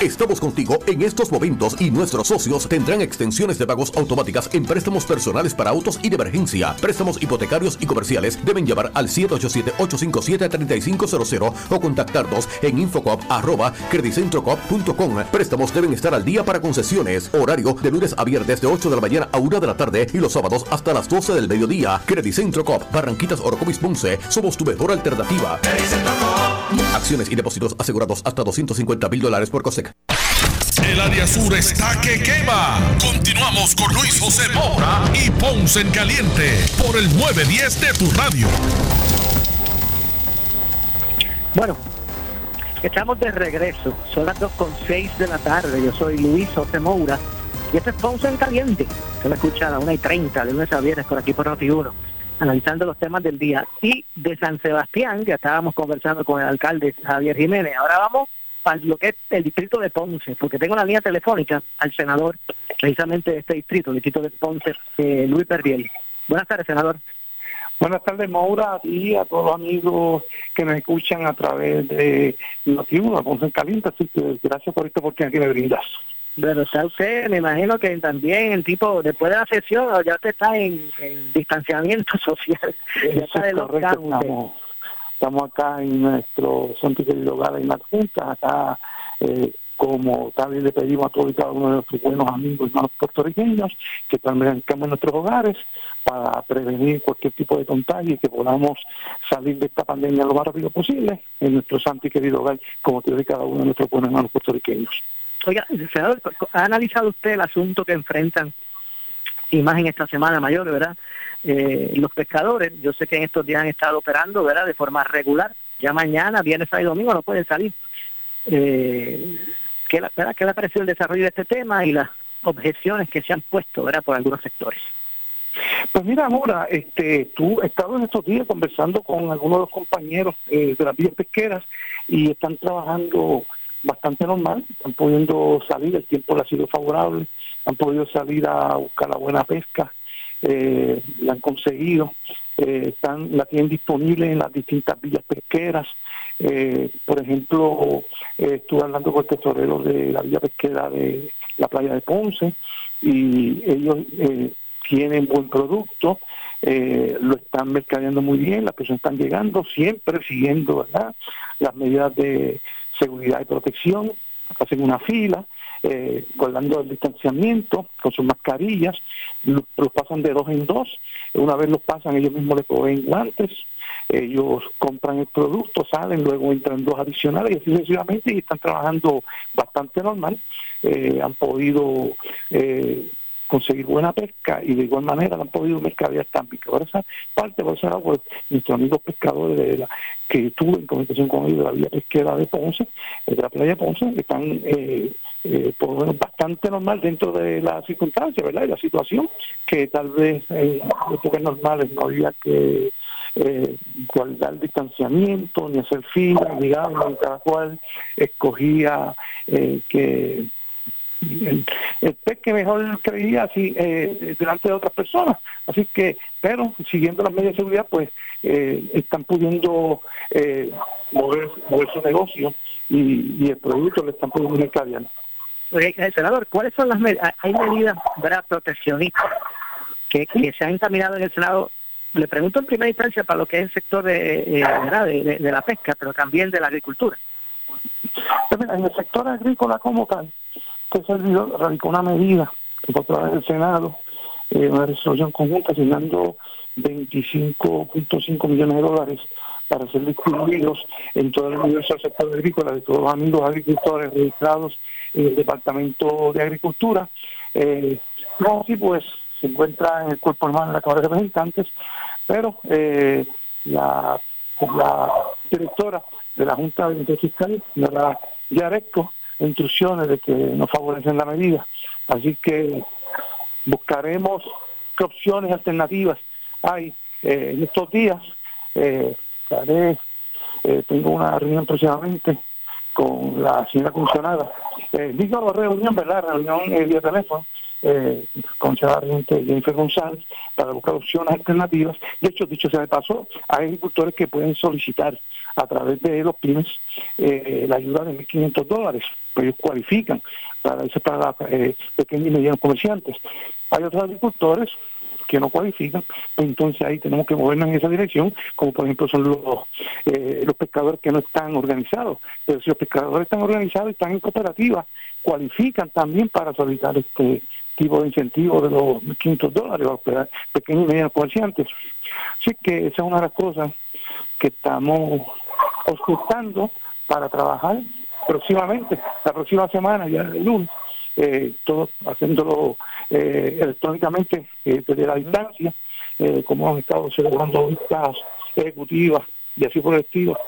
E: Estamos contigo en estos momentos y nuestros socios tendrán extensiones de pagos automáticas en préstamos personales para autos y de emergencia. Préstamos hipotecarios y comerciales deben llamar al 787-857-3500 o contactarnos en infocop.credicentrocop.com. Préstamos deben estar al día para concesiones. Horario de lunes a viernes de 8 de la mañana a 1 de la tarde y los sábados hasta las 12 del mediodía. Credicentro Cop, Barranquitas Orocovis Ponce. Somos tu mejor alternativa. Acciones y depósitos asegurados hasta 250 mil dólares por COSEC.
A: El área sur está que quema. Continuamos con Luis José Moura y Ponce en Caliente por el 910 de tu radio.
B: Bueno, estamos de regreso. Son las 2.6 de la tarde. Yo soy Luis José Moura y este es Ponce en Caliente. Se lo escucha a las 1 y 30 de lunes a viernes por aquí por Noti 1 analizando los temas del día. Y de San Sebastián, ya estábamos conversando con el alcalde Javier Jiménez. Ahora vamos para lo que es el distrito de Ponce, porque tengo la línea telefónica al senador precisamente de este distrito, el distrito de Ponce, eh, Luis Perdiel. Buenas tardes, senador.
J: Buenas tardes, Maura, y a todos los amigos que me escuchan a través de Noti1, Ponce en Caliente. Así que gracias por esta oportunidad que me brindas.
B: Pero está usted, me imagino que también el tipo, después de la sesión, ya usted está en, distanciamiento social. ya está de los
J: estamos, estamos acá en nuestro centro de hogar en la Junta, acá eh, como también le pedimos a todos y cada uno de nuestros buenos amigos y hermanos puertorriqueños que también en nuestros hogares para prevenir cualquier tipo de contagio y que podamos salir de esta pandemia lo más rápido posible en nuestro santo y querido hogar, como te y cada uno de nuestros buenos hermanos puertorriqueños.
B: Oiga, senador, ¿ha analizado usted el asunto que enfrentan y más en esta semana mayor, ¿verdad? Eh, los pescadores, yo sé que en estos días han estado operando, ¿verdad? De forma regular. Ya mañana, viernes, sábado y domingo no pueden salir. Eh, ¿qué, la, ¿Qué le ha parecido el desarrollo de este tema y las objeciones que se han puesto, ¿verdad? Por algunos sectores.
J: Pues mira, Mora, este, tú has estado en estos días conversando con algunos de los compañeros eh, de las vías pesqueras y están trabajando bastante normal, están pudiendo salir, el tiempo le ha sido favorable, han podido salir a buscar la buena pesca, eh, la han conseguido, eh, están la tienen disponible en las distintas villas pesqueras. Eh, por ejemplo, estuve hablando con el tesorero de la villa pesquera de la playa de Ponce y ellos tienen buen producto, lo están mercadeando muy bien, las personas están llegando, siempre siguiendo las medidas de seguridad y protección, hacen una fila, eh, guardando el distanciamiento con sus mascarillas, los, pasan de dos en dos, una vez los pasan ellos mismos le proveen guantes, ellos compran el producto, salen, luego entran dos adicionales y así sucesivamente y están trabajando bastante normal, eh, han podido eh, conseguir buena pesca y de igual manera han podido mercadear también. Que por esa parte, por esa pues, nuestros amigos pescadores de la, que estuve en comunicación con ellos de la vía pesquera de Ponce, de la playa de Ponce, están eh, eh, por lo menos bastante normal dentro de las circunstancias, ¿verdad? Y la situación, que tal vez en épocas normales no había que eh, guardar distanciamiento, ni hacer fila, digamos, cada cual escogía eh, que el, pez que mejor creía así eh, delante de otras personas. Así que, pero siguiendo las medidas de seguridad, pues eh, están pudiendo eh, mover, mover su negocio y, el producto le están pudiendo mercadear.
B: senador, ¿cuáles son las medidas? Hay medidas ¿verdad? proteccionistas que, que se han encaminado en el Senado le pregunto en primera instancia para lo que es el sector de, de, de, la pesca, pero también de la agricultura.
J: Pues en el sector agrícola como tal, este servidor radicó una medida que fue través del Senado, eh, una resolución conjunta asignando 25.5 millones de dólares para ser distribuidos en todo el universo del sector agrícola de todos los amigos agricultores registrados en el Departamento de Agricultura. Eh, no, sí, pues se encuentra en el cuerpo hermano de la Cámara de Representantes, pero eh, la, la directora de la Junta de Fiscal, la Yaresco, instrucciones de que no favorecen la medida. Así que buscaremos qué opciones alternativas hay eh, en estos días. Eh, eh, tengo una reunión próximamente con la señora comisionada. Eh, digo reunión, ¿verdad? Reunión vía teléfono eh, con la gente Jennifer González para buscar opciones alternativas. De hecho, dicho sea de paso, hay agricultores que pueden solicitar a través de los pymes eh, la ayuda de 1.500 dólares, pues ellos cualifican para para eh, pequeños y medianos comerciantes. Hay otros agricultores que no cualifican, pues entonces ahí tenemos que movernos en esa dirección, como por ejemplo son los, eh, los pescadores que no están organizados. Pero si los pescadores están organizados y están en cooperativa, cualifican también para solicitar este tipo de incentivo de los 1.500 dólares a pequeños y medianos comerciantes. Así que esa es una de las cosas que estamos ocultando para trabajar próximamente, la próxima semana, ya el lunes, eh, todo haciéndolo eh, electrónicamente eh, desde la distancia, eh, como hemos estado celebrando vistas ejecutivas y así por el estilo,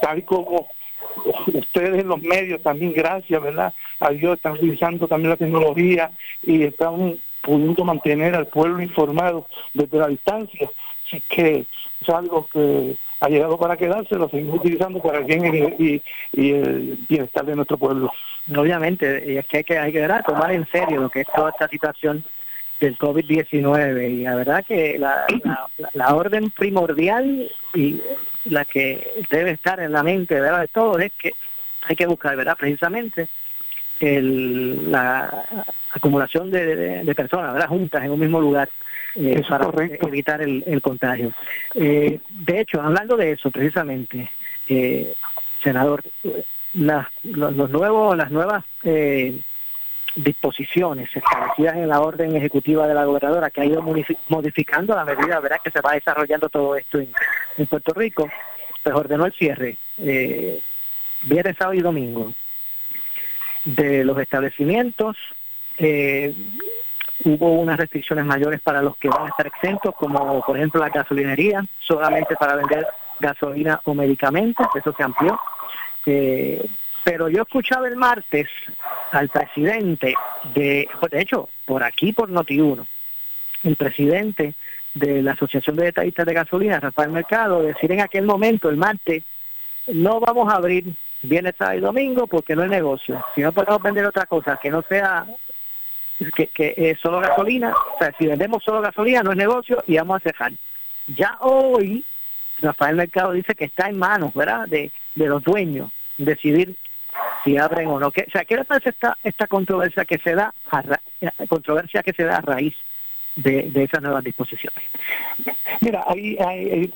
J: tal como ustedes en los medios también, gracias, ¿verdad? A Dios están utilizando también la tecnología y están pudiendo mantener al pueblo informado desde la distancia. Así que es algo que ha llegado para quedarse, lo seguimos utilizando para el bien y, el bienestar de nuestro pueblo.
B: Obviamente, y es que hay que, hay que tomar en serio lo que es toda esta situación del COVID-19 y la verdad que la, orden primordial y la que debe estar en la mente ¿verdad? de todos es que hay que buscar verdad precisamente el, la acumulación de, de personas ¿verdad? juntas en un mismo lugar eh, para evitar el, contagio. Eh, de hecho, hablando de eso precisamente, eh, senador, los, nuevos, las nuevas disposiciones establecidas en la orden ejecutiva de la gobernadora que ha ido modificando la medida verdad que se va desarrollando todo esto en, Puerto Rico, pues ordenó el cierre viernes, sábado y domingo de los establecimientos. Eh, hubo unas restricciones mayores para los que van a estar exentos, como por ejemplo la gasolinería, solamente para vender gasolina o medicamentos, eso se amplió. Eh, pero yo escuchaba el martes al presidente de, de hecho, por aquí, por Noti1, el presidente de la Asociación de Detallistas de Gasolina, Rafael Mercado, decir en aquel momento, el martes, no vamos a abrir viernes, sábado y domingo porque no es negocio. Si no podemos vender otra cosa que no sea que, que solo gasolina, o sea, si vendemos solo gasolina no es negocio y vamos a cerrar. Ya hoy, Rafael Mercado dice que está en manos, ¿verdad?, de, de los dueños decidir si abren o no. Que, o sea, ¿qué le parece esta, esta controversia que se da a controversia que se da a raíz de, esas nuevas disposiciones.
J: Mira, ahí,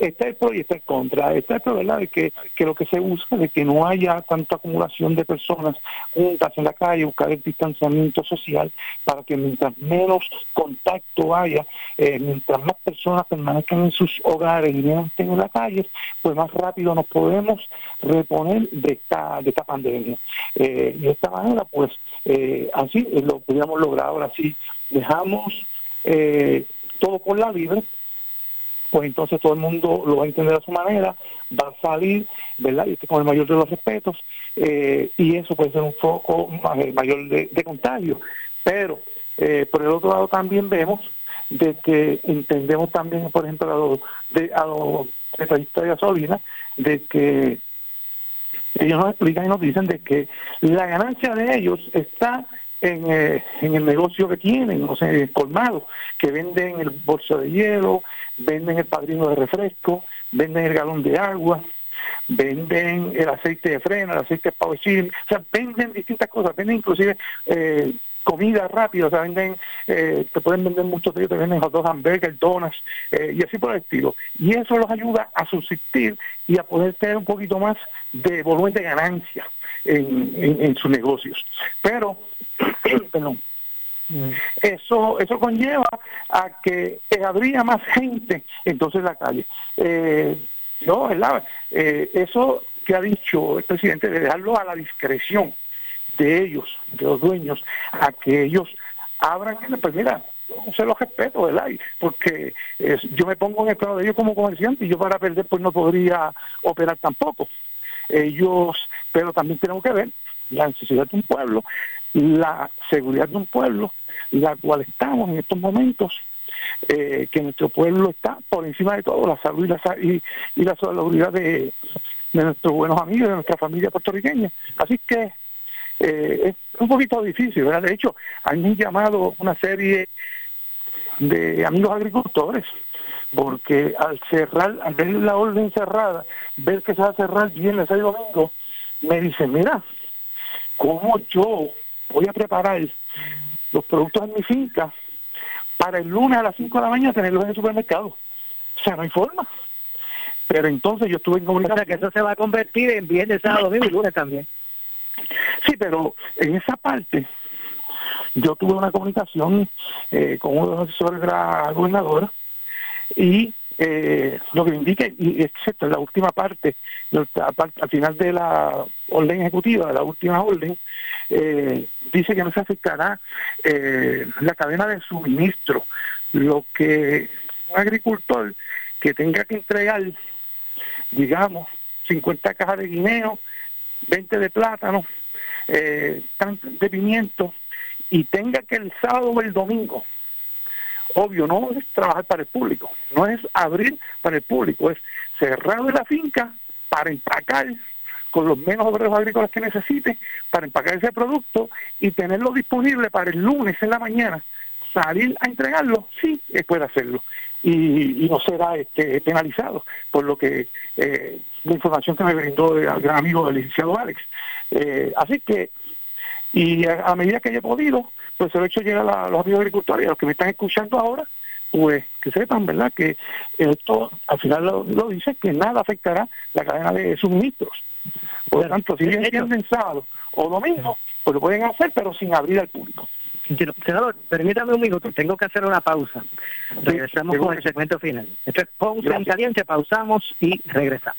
J: está el pro y está el contra. Está el pro, ¿verdad?, de que, lo que se busca de que no haya tanta acumulación de personas juntas en la calle, buscar el distanciamiento social para que mientras menos contacto haya, eh, mientras más personas permanezcan en sus hogares y menos estén en la calle, pues más rápido nos podemos reponer de esta, de esta pandemia. Eh, y de esta manera, pues, eh, así lo podríamos lograr. Ahora sí, dejamos eh, todo por la libre, pues entonces todo el mundo lo va a entender a su manera, va a salir, ¿verdad? Y con el mayor de los respetos, eh, y eso puede ser un foco mayor de, contagio. Pero eh, por el otro lado también vemos de que entendemos también, por ejemplo, a los, de, a los de gasolina, de que ellos nos explican y nos dicen de que la ganancia de ellos está en, eh, en el negocio que tienen, o sea, colmado, que venden el bolso de hielo, venden el padrino de refresco, venden el galón de agua, venden el aceite de freno, el aceite de power o sea, venden distintas cosas, venden inclusive eh, comida rápida, o sea, venden, eh, te pueden vender muchos de ellos, te venden hot dogs, hamburgues, donuts, eh, y así por el estilo. Y eso los ayuda a subsistir y a poder tener un poquito más de volumen de ganancia en, en sus negocios. Pero perdón, eso eso conlleva a que habría más gente entonces en la calle. Eh, no. Eh, eso que ha dicho el presidente de dejarlo a la discreción de ellos, de los dueños, a que ellos abran, pues mira, se los respeto, ¿verdad? Porque yo me pongo en el plano de ellos como comerciante y yo para perder pues no podría operar tampoco. Ellos, pero también tenemos que ver la necesidad de un pueblo, la seguridad de un pueblo, la cual estamos en estos momentos, eh, que nuestro pueblo está por encima de todo, la salud y la, y, y la seguridad de, nuestros buenos amigos, de nuestra familia puertorriqueña. Así que eh, es un poquito difícil, ¿verdad? De hecho, han llamado una serie de amigos agricultores, porque al cerrar, al ver la orden cerrada, ver que se va a cerrar viernes y domingo, me dicen, mira, ¿cómo yo voy a preparar los productos en mi finca para el lunes a las 5 de la mañana tenerlos en el supermercado. O sea, no hay forma. Pero entonces yo estuve en comunicación. O
B: sea, que eso se va a convertir en viernes, sábado, domingo y lunes también.
J: Sí, pero en esa parte yo tuve una comunicación eh, con uno de los asesores de la gobernadora y eh, lo que indica, y excepto en la última parte, al final de la orden ejecutiva, de la última orden, eh, dice que no se afectará eh, la cadena de suministro. Lo que un agricultor que tenga que entregar, digamos, 50 cajas de guineo, 20 de plátano, eh, de pimiento, y tenga que el sábado o el domingo, obvio, no es trabajar para el público, no es abrir para el público, es cerrar la finca para empacar con los menos obreros agrícolas que necesite para empacar ese producto y tenerlo disponible para el lunes en la mañana, salir a entregarlo, sí, puede hacerlo. Y, no será este, penalizado, por lo que eh, la información que me brindó el gran amigo del licenciado Alex. Eh, así que, y a, medida que haya podido, pues se lo he hecho llegar a, los amigos agricultores, a los que me están escuchando ahora, pues que sepan, ¿verdad?, que esto al final lo, lo dice, que nada afectará la cadena de suministros. Por lo tanto, si bien entienden sábado o domingo, pues lo pueden hacer, pero sin abrir al público.
B: Senador, permítame un minuto, tengo que hacer una pausa. Regresamos con el segmento final. Esto es Ponce en Caliente, pausamos y regresamos.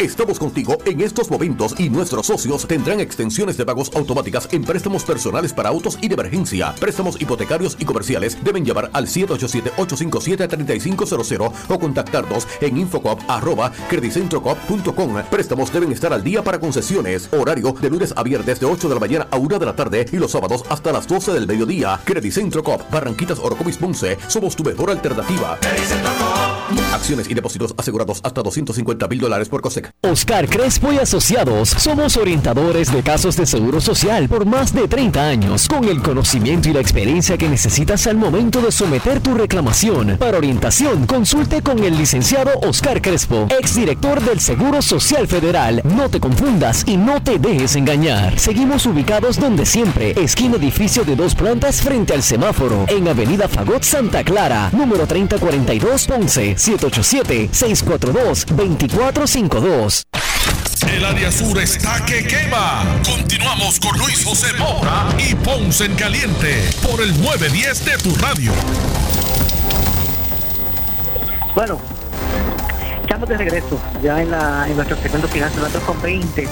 E: Estamos contigo en estos momentos y nuestros socios tendrán extensiones de pagos automáticas en préstamos personales para autos y de emergencia. Préstamos hipotecarios y comerciales deben llamar al 787-857-3500 o contactarnos en infocop.credicentrocop.com. Préstamos deben estar al día para concesiones. Horario de lunes a viernes de 8 de la mañana a 1 de la tarde y los sábados hasta las 12 del mediodía. Credicentro Cop, Barranquitas Orocovis Ponce. Somos tu mejor alternativa. Acciones y depósitos asegurados hasta 250 mil dólares por COSEC.
D: Oscar Crespo y Asociados somos orientadores de casos de seguro social por más de 30 años, con el conocimiento y la experiencia que necesitas al momento de someter tu reclamación. Para orientación, consulte con el licenciado Oscar Crespo, exdirector del Seguro Social Federal. No te confundas y no te dejes engañar. Seguimos ubicados donde siempre, esquina edificio de dos plantas frente al semáforo, en Avenida Fagot Santa Clara, número 3042 Ponce, 787-642-2452.
A: El área sur está que quema. Continuamos con Luis José Moura y Ponce en Caliente por el 910 de tu radio.
B: Bueno, estamos de regreso ya en, la, en nuestro segmento final, son las 2.20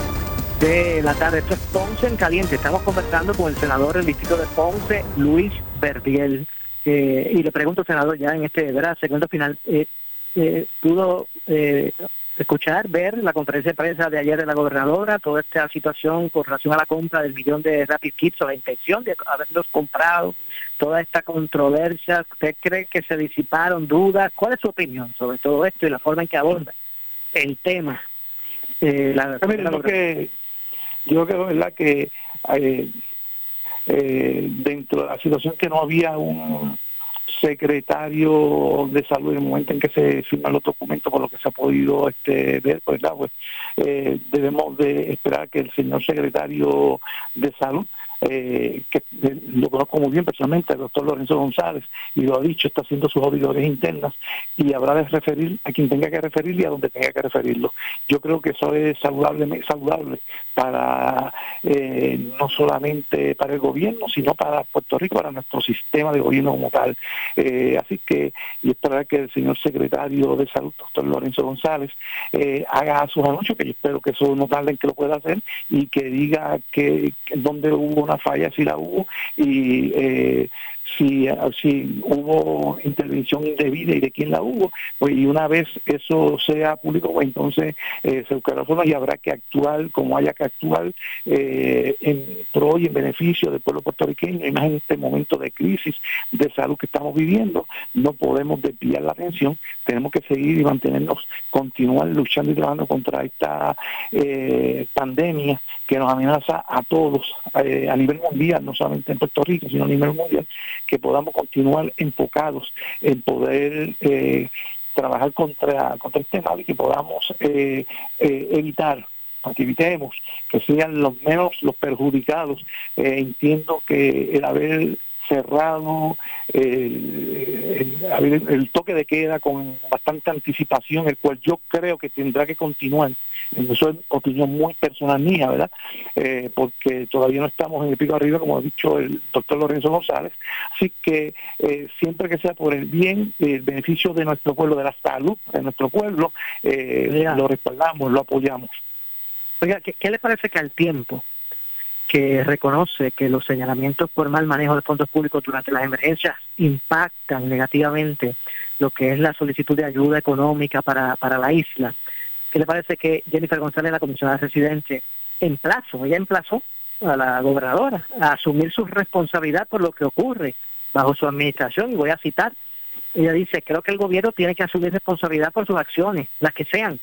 B: de la tarde. Esto es Ponce en Caliente. Estamos conversando con el senador del distrito de Ponce, Luis Verdiel. Eh, y le pregunto, senador, ya en este ¿verdad? segmento final, eh, eh, ¿pudo eh, escuchar, ver la conferencia de prensa de ayer de la gobernadora, toda esta situación con relación a la compra del millón de Rapid Kits o la intención de haberlos comprado, toda esta controversia, ¿usted cree que se disiparon dudas? ¿Cuál es su opinión sobre todo esto y la forma en que aborda el tema?
J: Eh, la, la, que, yo creo ¿verdad? que eh, eh, dentro de la situación que no había un secretario de salud en el momento en que se firman los documentos por lo que se ha podido este ver pues, pues eh, debemos de esperar que el señor secretario de salud eh, que eh, lo conozco muy bien personalmente, el doctor Lorenzo González, y lo ha dicho, está haciendo sus auditorías internas y habrá de referir a quien tenga que referir y a donde tenga que referirlo. Yo creo que eso es saludable, saludable para no solamente para el gobierno, sino para Puerto Rico, para nuestro sistema de gobierno como tal. Así que, y esperar que el señor secretario de Salud, doctor Lorenzo González, haga sus anuncios, que yo espero que eso no tarde en que lo pueda hacer, y que diga que, donde hubo una falla si la hubo y eh, si, si hubo intervención indebida y de quién la hubo, pues y una vez eso sea público, pues entonces eh, se buscará forma y habrá que actuar como haya que actuar eh, en pro y en beneficio del pueblo puertorriqueño, y más en este momento de crisis de salud que estamos viviendo, no podemos desviar la atención, tenemos que seguir y mantenernos, continuar luchando y trabajando contra esta eh, pandemia que nos amenaza a todos a nivel mundial, no solamente en Puerto Rico, sino a nivel mundial, que podamos continuar enfocados en poder eh, trabajar contra, contra este mal y que podamos eh, eh, evitar que evitemos que sean los menos los perjudicados. entiendo que el haber cerrado, el, toque de queda con bastante anticipación, el cual yo creo que tendrá que continuar. Eso es opinión muy personal mía, ¿verdad? Eh, porque todavía no estamos en el pico arriba, como ha dicho el doctor Lorenzo González. Así que eh, siempre que sea por el bien, el beneficio de nuestro pueblo, de la salud de nuestro pueblo, eh, lo respaldamos, lo apoyamos.
B: Oiga, ¿qué, ¿qué le parece que al tiempo que reconoce que los señalamientos por mal manejo de fondos públicos durante las emergencias impactan negativamente lo que es la solicitud de ayuda económica para, para la isla. ¿Qué le parece que Jennifer González, la comisionada residente, en plazo, ella emplazó a la gobernadora a asumir su responsabilidad por lo que ocurre bajo su administración? Y voy a citar, ella dice, creo que el gobierno tiene que asumir responsabilidad por sus acciones, las que sean,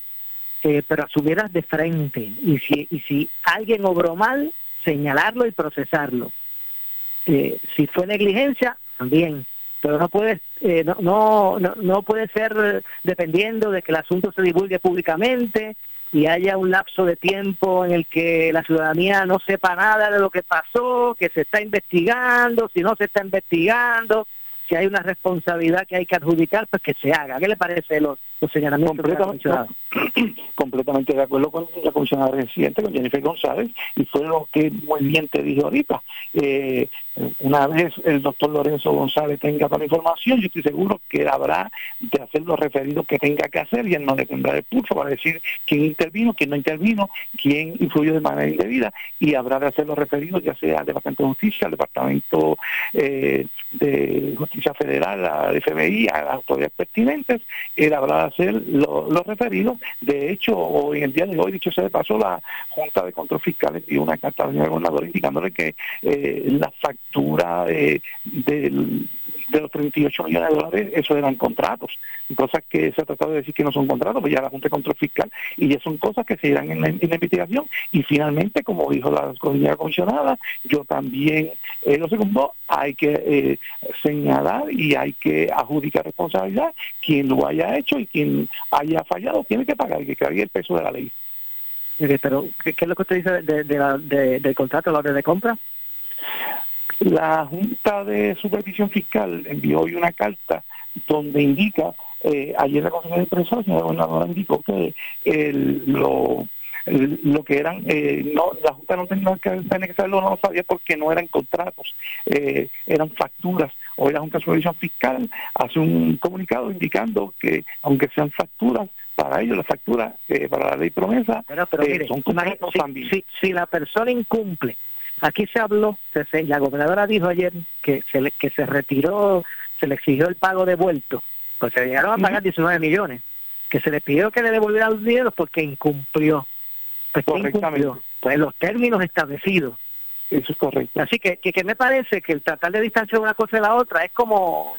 B: eh, pero asumirlas de frente. Y si, y si alguien obró mal, señalarlo y procesarlo. Eh, si fue negligencia, también, pero no puede, eh, no, no, no, puede ser dependiendo de que el asunto se divulgue públicamente y haya un lapso de tiempo en el que la ciudadanía no sepa nada de lo que pasó, que se está investigando, si no se está investigando, si hay una responsabilidad que hay que adjudicar, pues que se haga. ¿Qué le parece los, los señalamientos
J: completamente, completamente de acuerdo con la comisionada reciente, con Jennifer González, y fue lo que muy bien te dije ahorita. Eh, una vez el doctor Lorenzo González tenga toda la información, yo estoy seguro que habrá de hacer los referidos que tenga que hacer y él no le tendrá el pulso para decir quién intervino, quién no intervino, quién influyó de manera indebida. Y habrá de hacer los referidos ya sea al Departamento de Justicia, al Departamento eh, de Justicia Federal, al FBI, a las autoridades pertinentes, él habrá de hacer los referidos. De hecho, hoy, en el día de hoy, dicho sea de paso, la Junta de Control Fiscal envió una carta al señor gobernador indicándole que eh, la factura de, de los 38 millones de dólares, eso eran contratos, cosas que se ha tratado de decir que no son contratos, pues ya la Junta de Control Fiscal, y ya son cosas que se irán en la, investigación, y finalmente, como dijo la comunidad comisionada, yo también, eh, lo segundo, hay que eh, señalar y hay que adjudicar responsabilidad, quien lo haya hecho y quien haya fallado tiene que pagar, y que cargue el peso de la ley.
B: Pero, ¿qué, es lo que usted dice de, de del contrato, la orden de compra?
J: La Junta de Supervisión Fiscal envió hoy una carta donde indica, eh, ayer la Empresa, la señora gobernadora indicó que lo, lo que eran, eh, no, la Junta no tenía que, saberlo, no lo sabía porque no eran contratos, eh, eran facturas. Hoy la Junta de Supervisión Fiscal hace un comunicado indicando que aunque sean facturas, para ellos las facturas para la ley promesa
B: pero, son contratos también. si la persona incumple Aquí se habló, la gobernadora dijo ayer que se, le, que se retiró, se le exigió el pago devuelto, pues se llegaron a pagar 19 millones, que se le pidió que le devolviera los dinero porque incumplió. Pues, incumplió? Pues los términos establecidos.
J: Eso es correcto.
B: Así que, que, me parece que el tratar de distanciar una cosa de la otra es como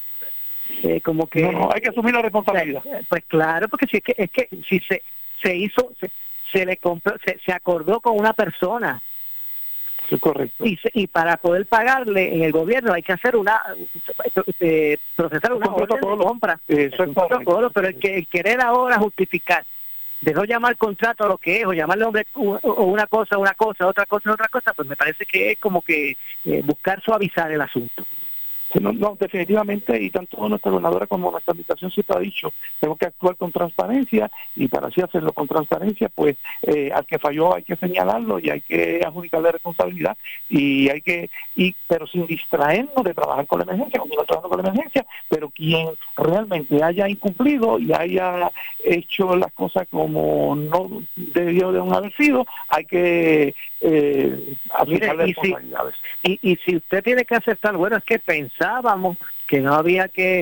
B: eh, como que
J: no, hay que asumir la responsabilidad
B: pues claro porque si es que es que si se se hizo se, le compró se, se acordó con una persona
J: correcto.
B: Y, para poder pagarle en el gobierno hay que hacer una, eh, procesar una compra.
J: Eso es
B: pero el, que, querer ahora justificar de no llamar contrato a lo que es, o llamarle hombre, o una cosa, una cosa, otra cosa, otra cosa, pues me parece que es como que eh, buscar suavizar el asunto.
J: No, definitivamente, y tanto nuestra gobernadora como nuestra administración siempre ha dicho, tenemos que actuar con transparencia y para así hacerlo con transparencia, pues eh, al que falló hay que señalarlo y hay que adjudicarle responsabilidad y hay que, y pero sin distraernos de trabajar con la emergencia, continuar trabajando con la emergencia, pero quien realmente haya incumplido y haya hecho las cosas como no debió de haber sido, hay que eh, aplicarle responsabilidades.
B: y, y si usted tiene que aceptar, bueno, es que pensar pensábamos que no había que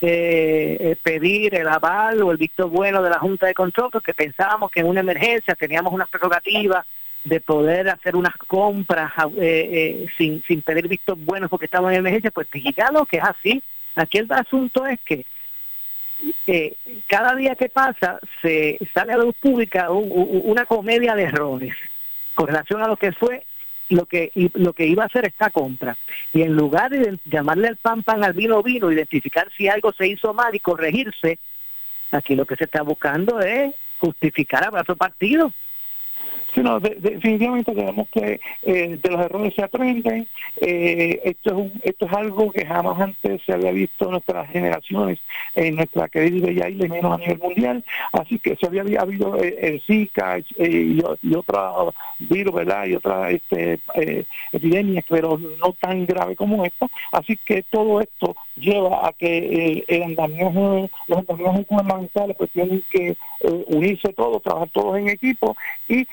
B: eh, eh, pedir el aval o el visto bueno de la Junta de Control, porque pensábamos que en una emergencia teníamos una prerrogativa de poder hacer unas compras eh, sin, sin pedir vistos buenos porque estábamos en emergencia, pues lo que es así. Aquí el asunto es que cada día que pasa se sale a la luz pública una comedia de errores con relación a lo que fue lo que lo que iba a hacer esta compra y en lugar de llamarle al pan pan al vino vino identificar si algo se hizo mal y corregirse aquí lo que se está buscando es justificar a brazo partido
J: sino definitivamente tenemos que eh, de los errores se aprenden. Eh, esto, es algo que jamás antes se había visto en nuestras generaciones, en nuestra querida y bella isla, menos a nivel mundial. Así que se había, habido eh, el Zika y, y, otra virus, ¿verdad? Y otra este, epidemias, pero no tan grave como esta. Así que todo esto lleva a que el andamiaje, los andamiajes gubernamentales pues tienen que unirse todos, trabajar todos en equipo y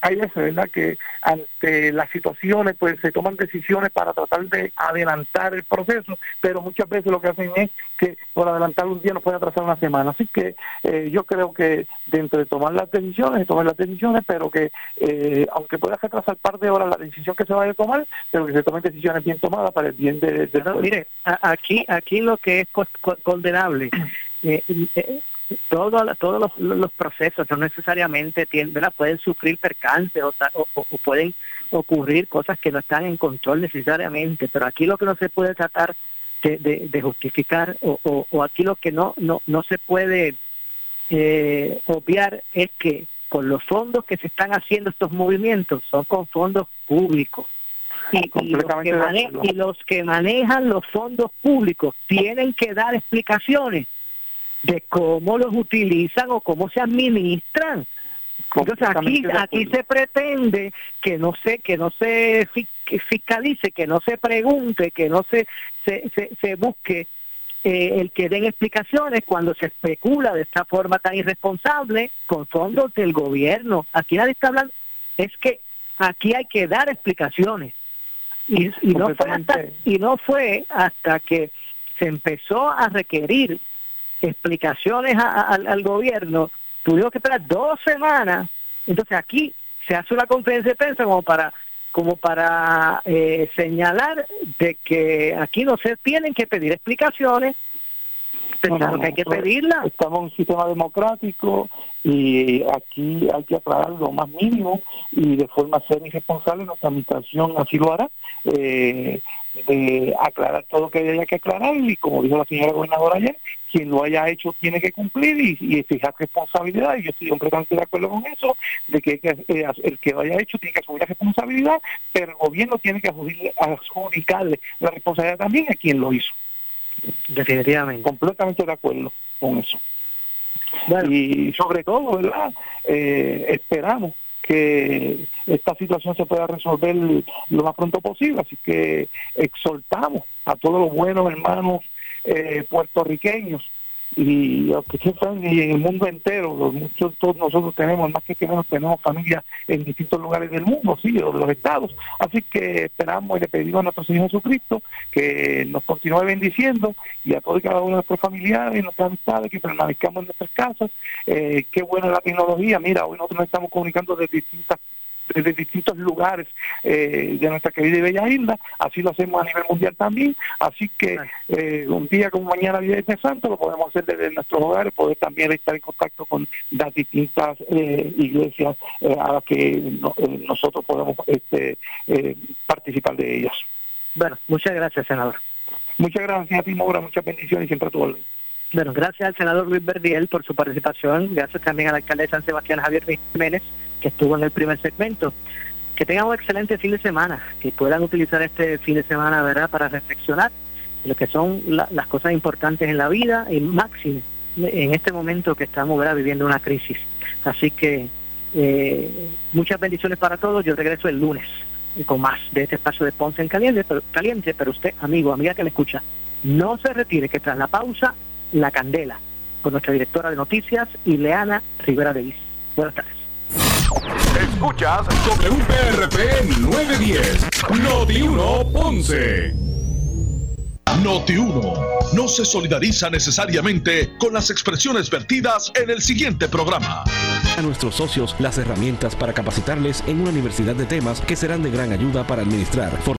J: hay veces, ¿verdad?, que ante las situaciones, pues se toman decisiones para tratar de adelantar el proceso, pero muchas veces lo que hacen es que por adelantar un día nos puede atrasar una semana. Así que eh, yo creo que dentro de tomar las decisiones, tomar las decisiones, pero que eh, aunque pueda retrasar par de horas la decisión que se vaya a tomar, pero que se tomen decisiones bien tomadas para el bien de...
B: mire, aquí, aquí lo que es condenable... Eh, todos los, procesos no necesariamente tienen, pueden sufrir percances o, o, pueden ocurrir cosas que no están en control necesariamente, pero aquí lo que no se puede tratar de, justificar o, o, aquí lo que no, no, no se puede eh, obviar es que con los fondos que se están haciendo estos movimientos son con fondos públicos. Y, los que y los que manejan los fondos públicos tienen que dar explicaciones de cómo los utilizan o cómo se administran. Entonces aquí, aquí se pretende que no se, que no se fiscalice, que no se pregunte, que no se, se, se, busque eh, el que den explicaciones cuando se especula de esta forma tan irresponsable con fondos del gobierno. Aquí nadie está hablando, es que aquí hay que dar explicaciones. Y, y no fue hasta, y no fue hasta que se empezó a requerir explicaciones al gobierno tuvimos que esperar dos semanas. Entonces aquí se hace una conferencia de prensa como para como para eh, señalar de que aquí no se tienen que pedir explicaciones, pero que hay que pedirla.
J: Estamos en un sistema democrático y aquí hay que aclarar lo más mínimo y de forma ser irresponsable nuestra administración así lo hará. Eh, de aclarar todo lo que haya que aclarar y como dijo la señora gobernadora ayer, quien lo haya hecho tiene que cumplir y, y fijar responsabilidad y yo estoy completamente de acuerdo con eso, de que, eh, el que lo haya hecho tiene que asumir la responsabilidad, pero el gobierno tiene que adjudicarle la responsabilidad también a quien lo hizo.
B: Definitivamente.
J: Completamente de acuerdo con eso. Y sobre todo, ¿verdad? Eh, esperamos que esta situación se pueda resolver lo más pronto posible. Así que exhortamos a todos los buenos hermanos eh, puertorriqueños y que en el mundo entero, muchos nosotros tenemos, más que tenemos, tenemos familias en distintos lugares del mundo, sí, de los estados. Así que esperamos y le pedimos a nuestro Señor Jesucristo que nos continúe bendiciendo y a todos y cada uno de nuestros familiares y nuestras amistades que permanezcamos en nuestras casas. Eh, qué buena la tecnología. Mira, hoy nosotros nos estamos comunicando de distintas de distintos lugares eh, de nuestra querida y bella isla, así lo hacemos a nivel mundial también, así que eh, un día como mañana Viernes de Santo lo podemos hacer desde nuestros hogares, poder también estar en contacto con las distintas eh, iglesias a las que nosotros podemos este, participar de ellas.
B: Bueno, muchas gracias, senador.
J: Muchas gracias a ti, Maura, muchas bendiciones y siempre a tu
B: Bueno, gracias al senador Luis Verdiel por su participación, gracias también al alcalde de San Sebastián, Javier Jiménez, que estuvo en el primer segmento. Que tengan un excelente fin de semana, que puedan utilizar este fin de semana, ¿verdad?, para reflexionar lo que son las cosas importantes en la vida y máximo en este momento que estamos ¿verdad? viviendo una crisis. Así que eh, muchas bendiciones para todos. Yo regreso el lunes con más de este espacio de Ponce en Caliente, pero, caliente, pero usted, amigo, amiga que me escucha, no se retire, que tras la pausa, la candela, con nuestra directora de noticias, Ileana Rivera Davis. Buenas tardes.
A: Escuchas WPRP 910, Noti 1 Ponce. Noti 1 no se solidariza necesariamente con las expresiones vertidas en el siguiente programa.
F: A nuestros socios las herramientas para capacitarles en una universidad de temas que serán de gran ayuda para administrar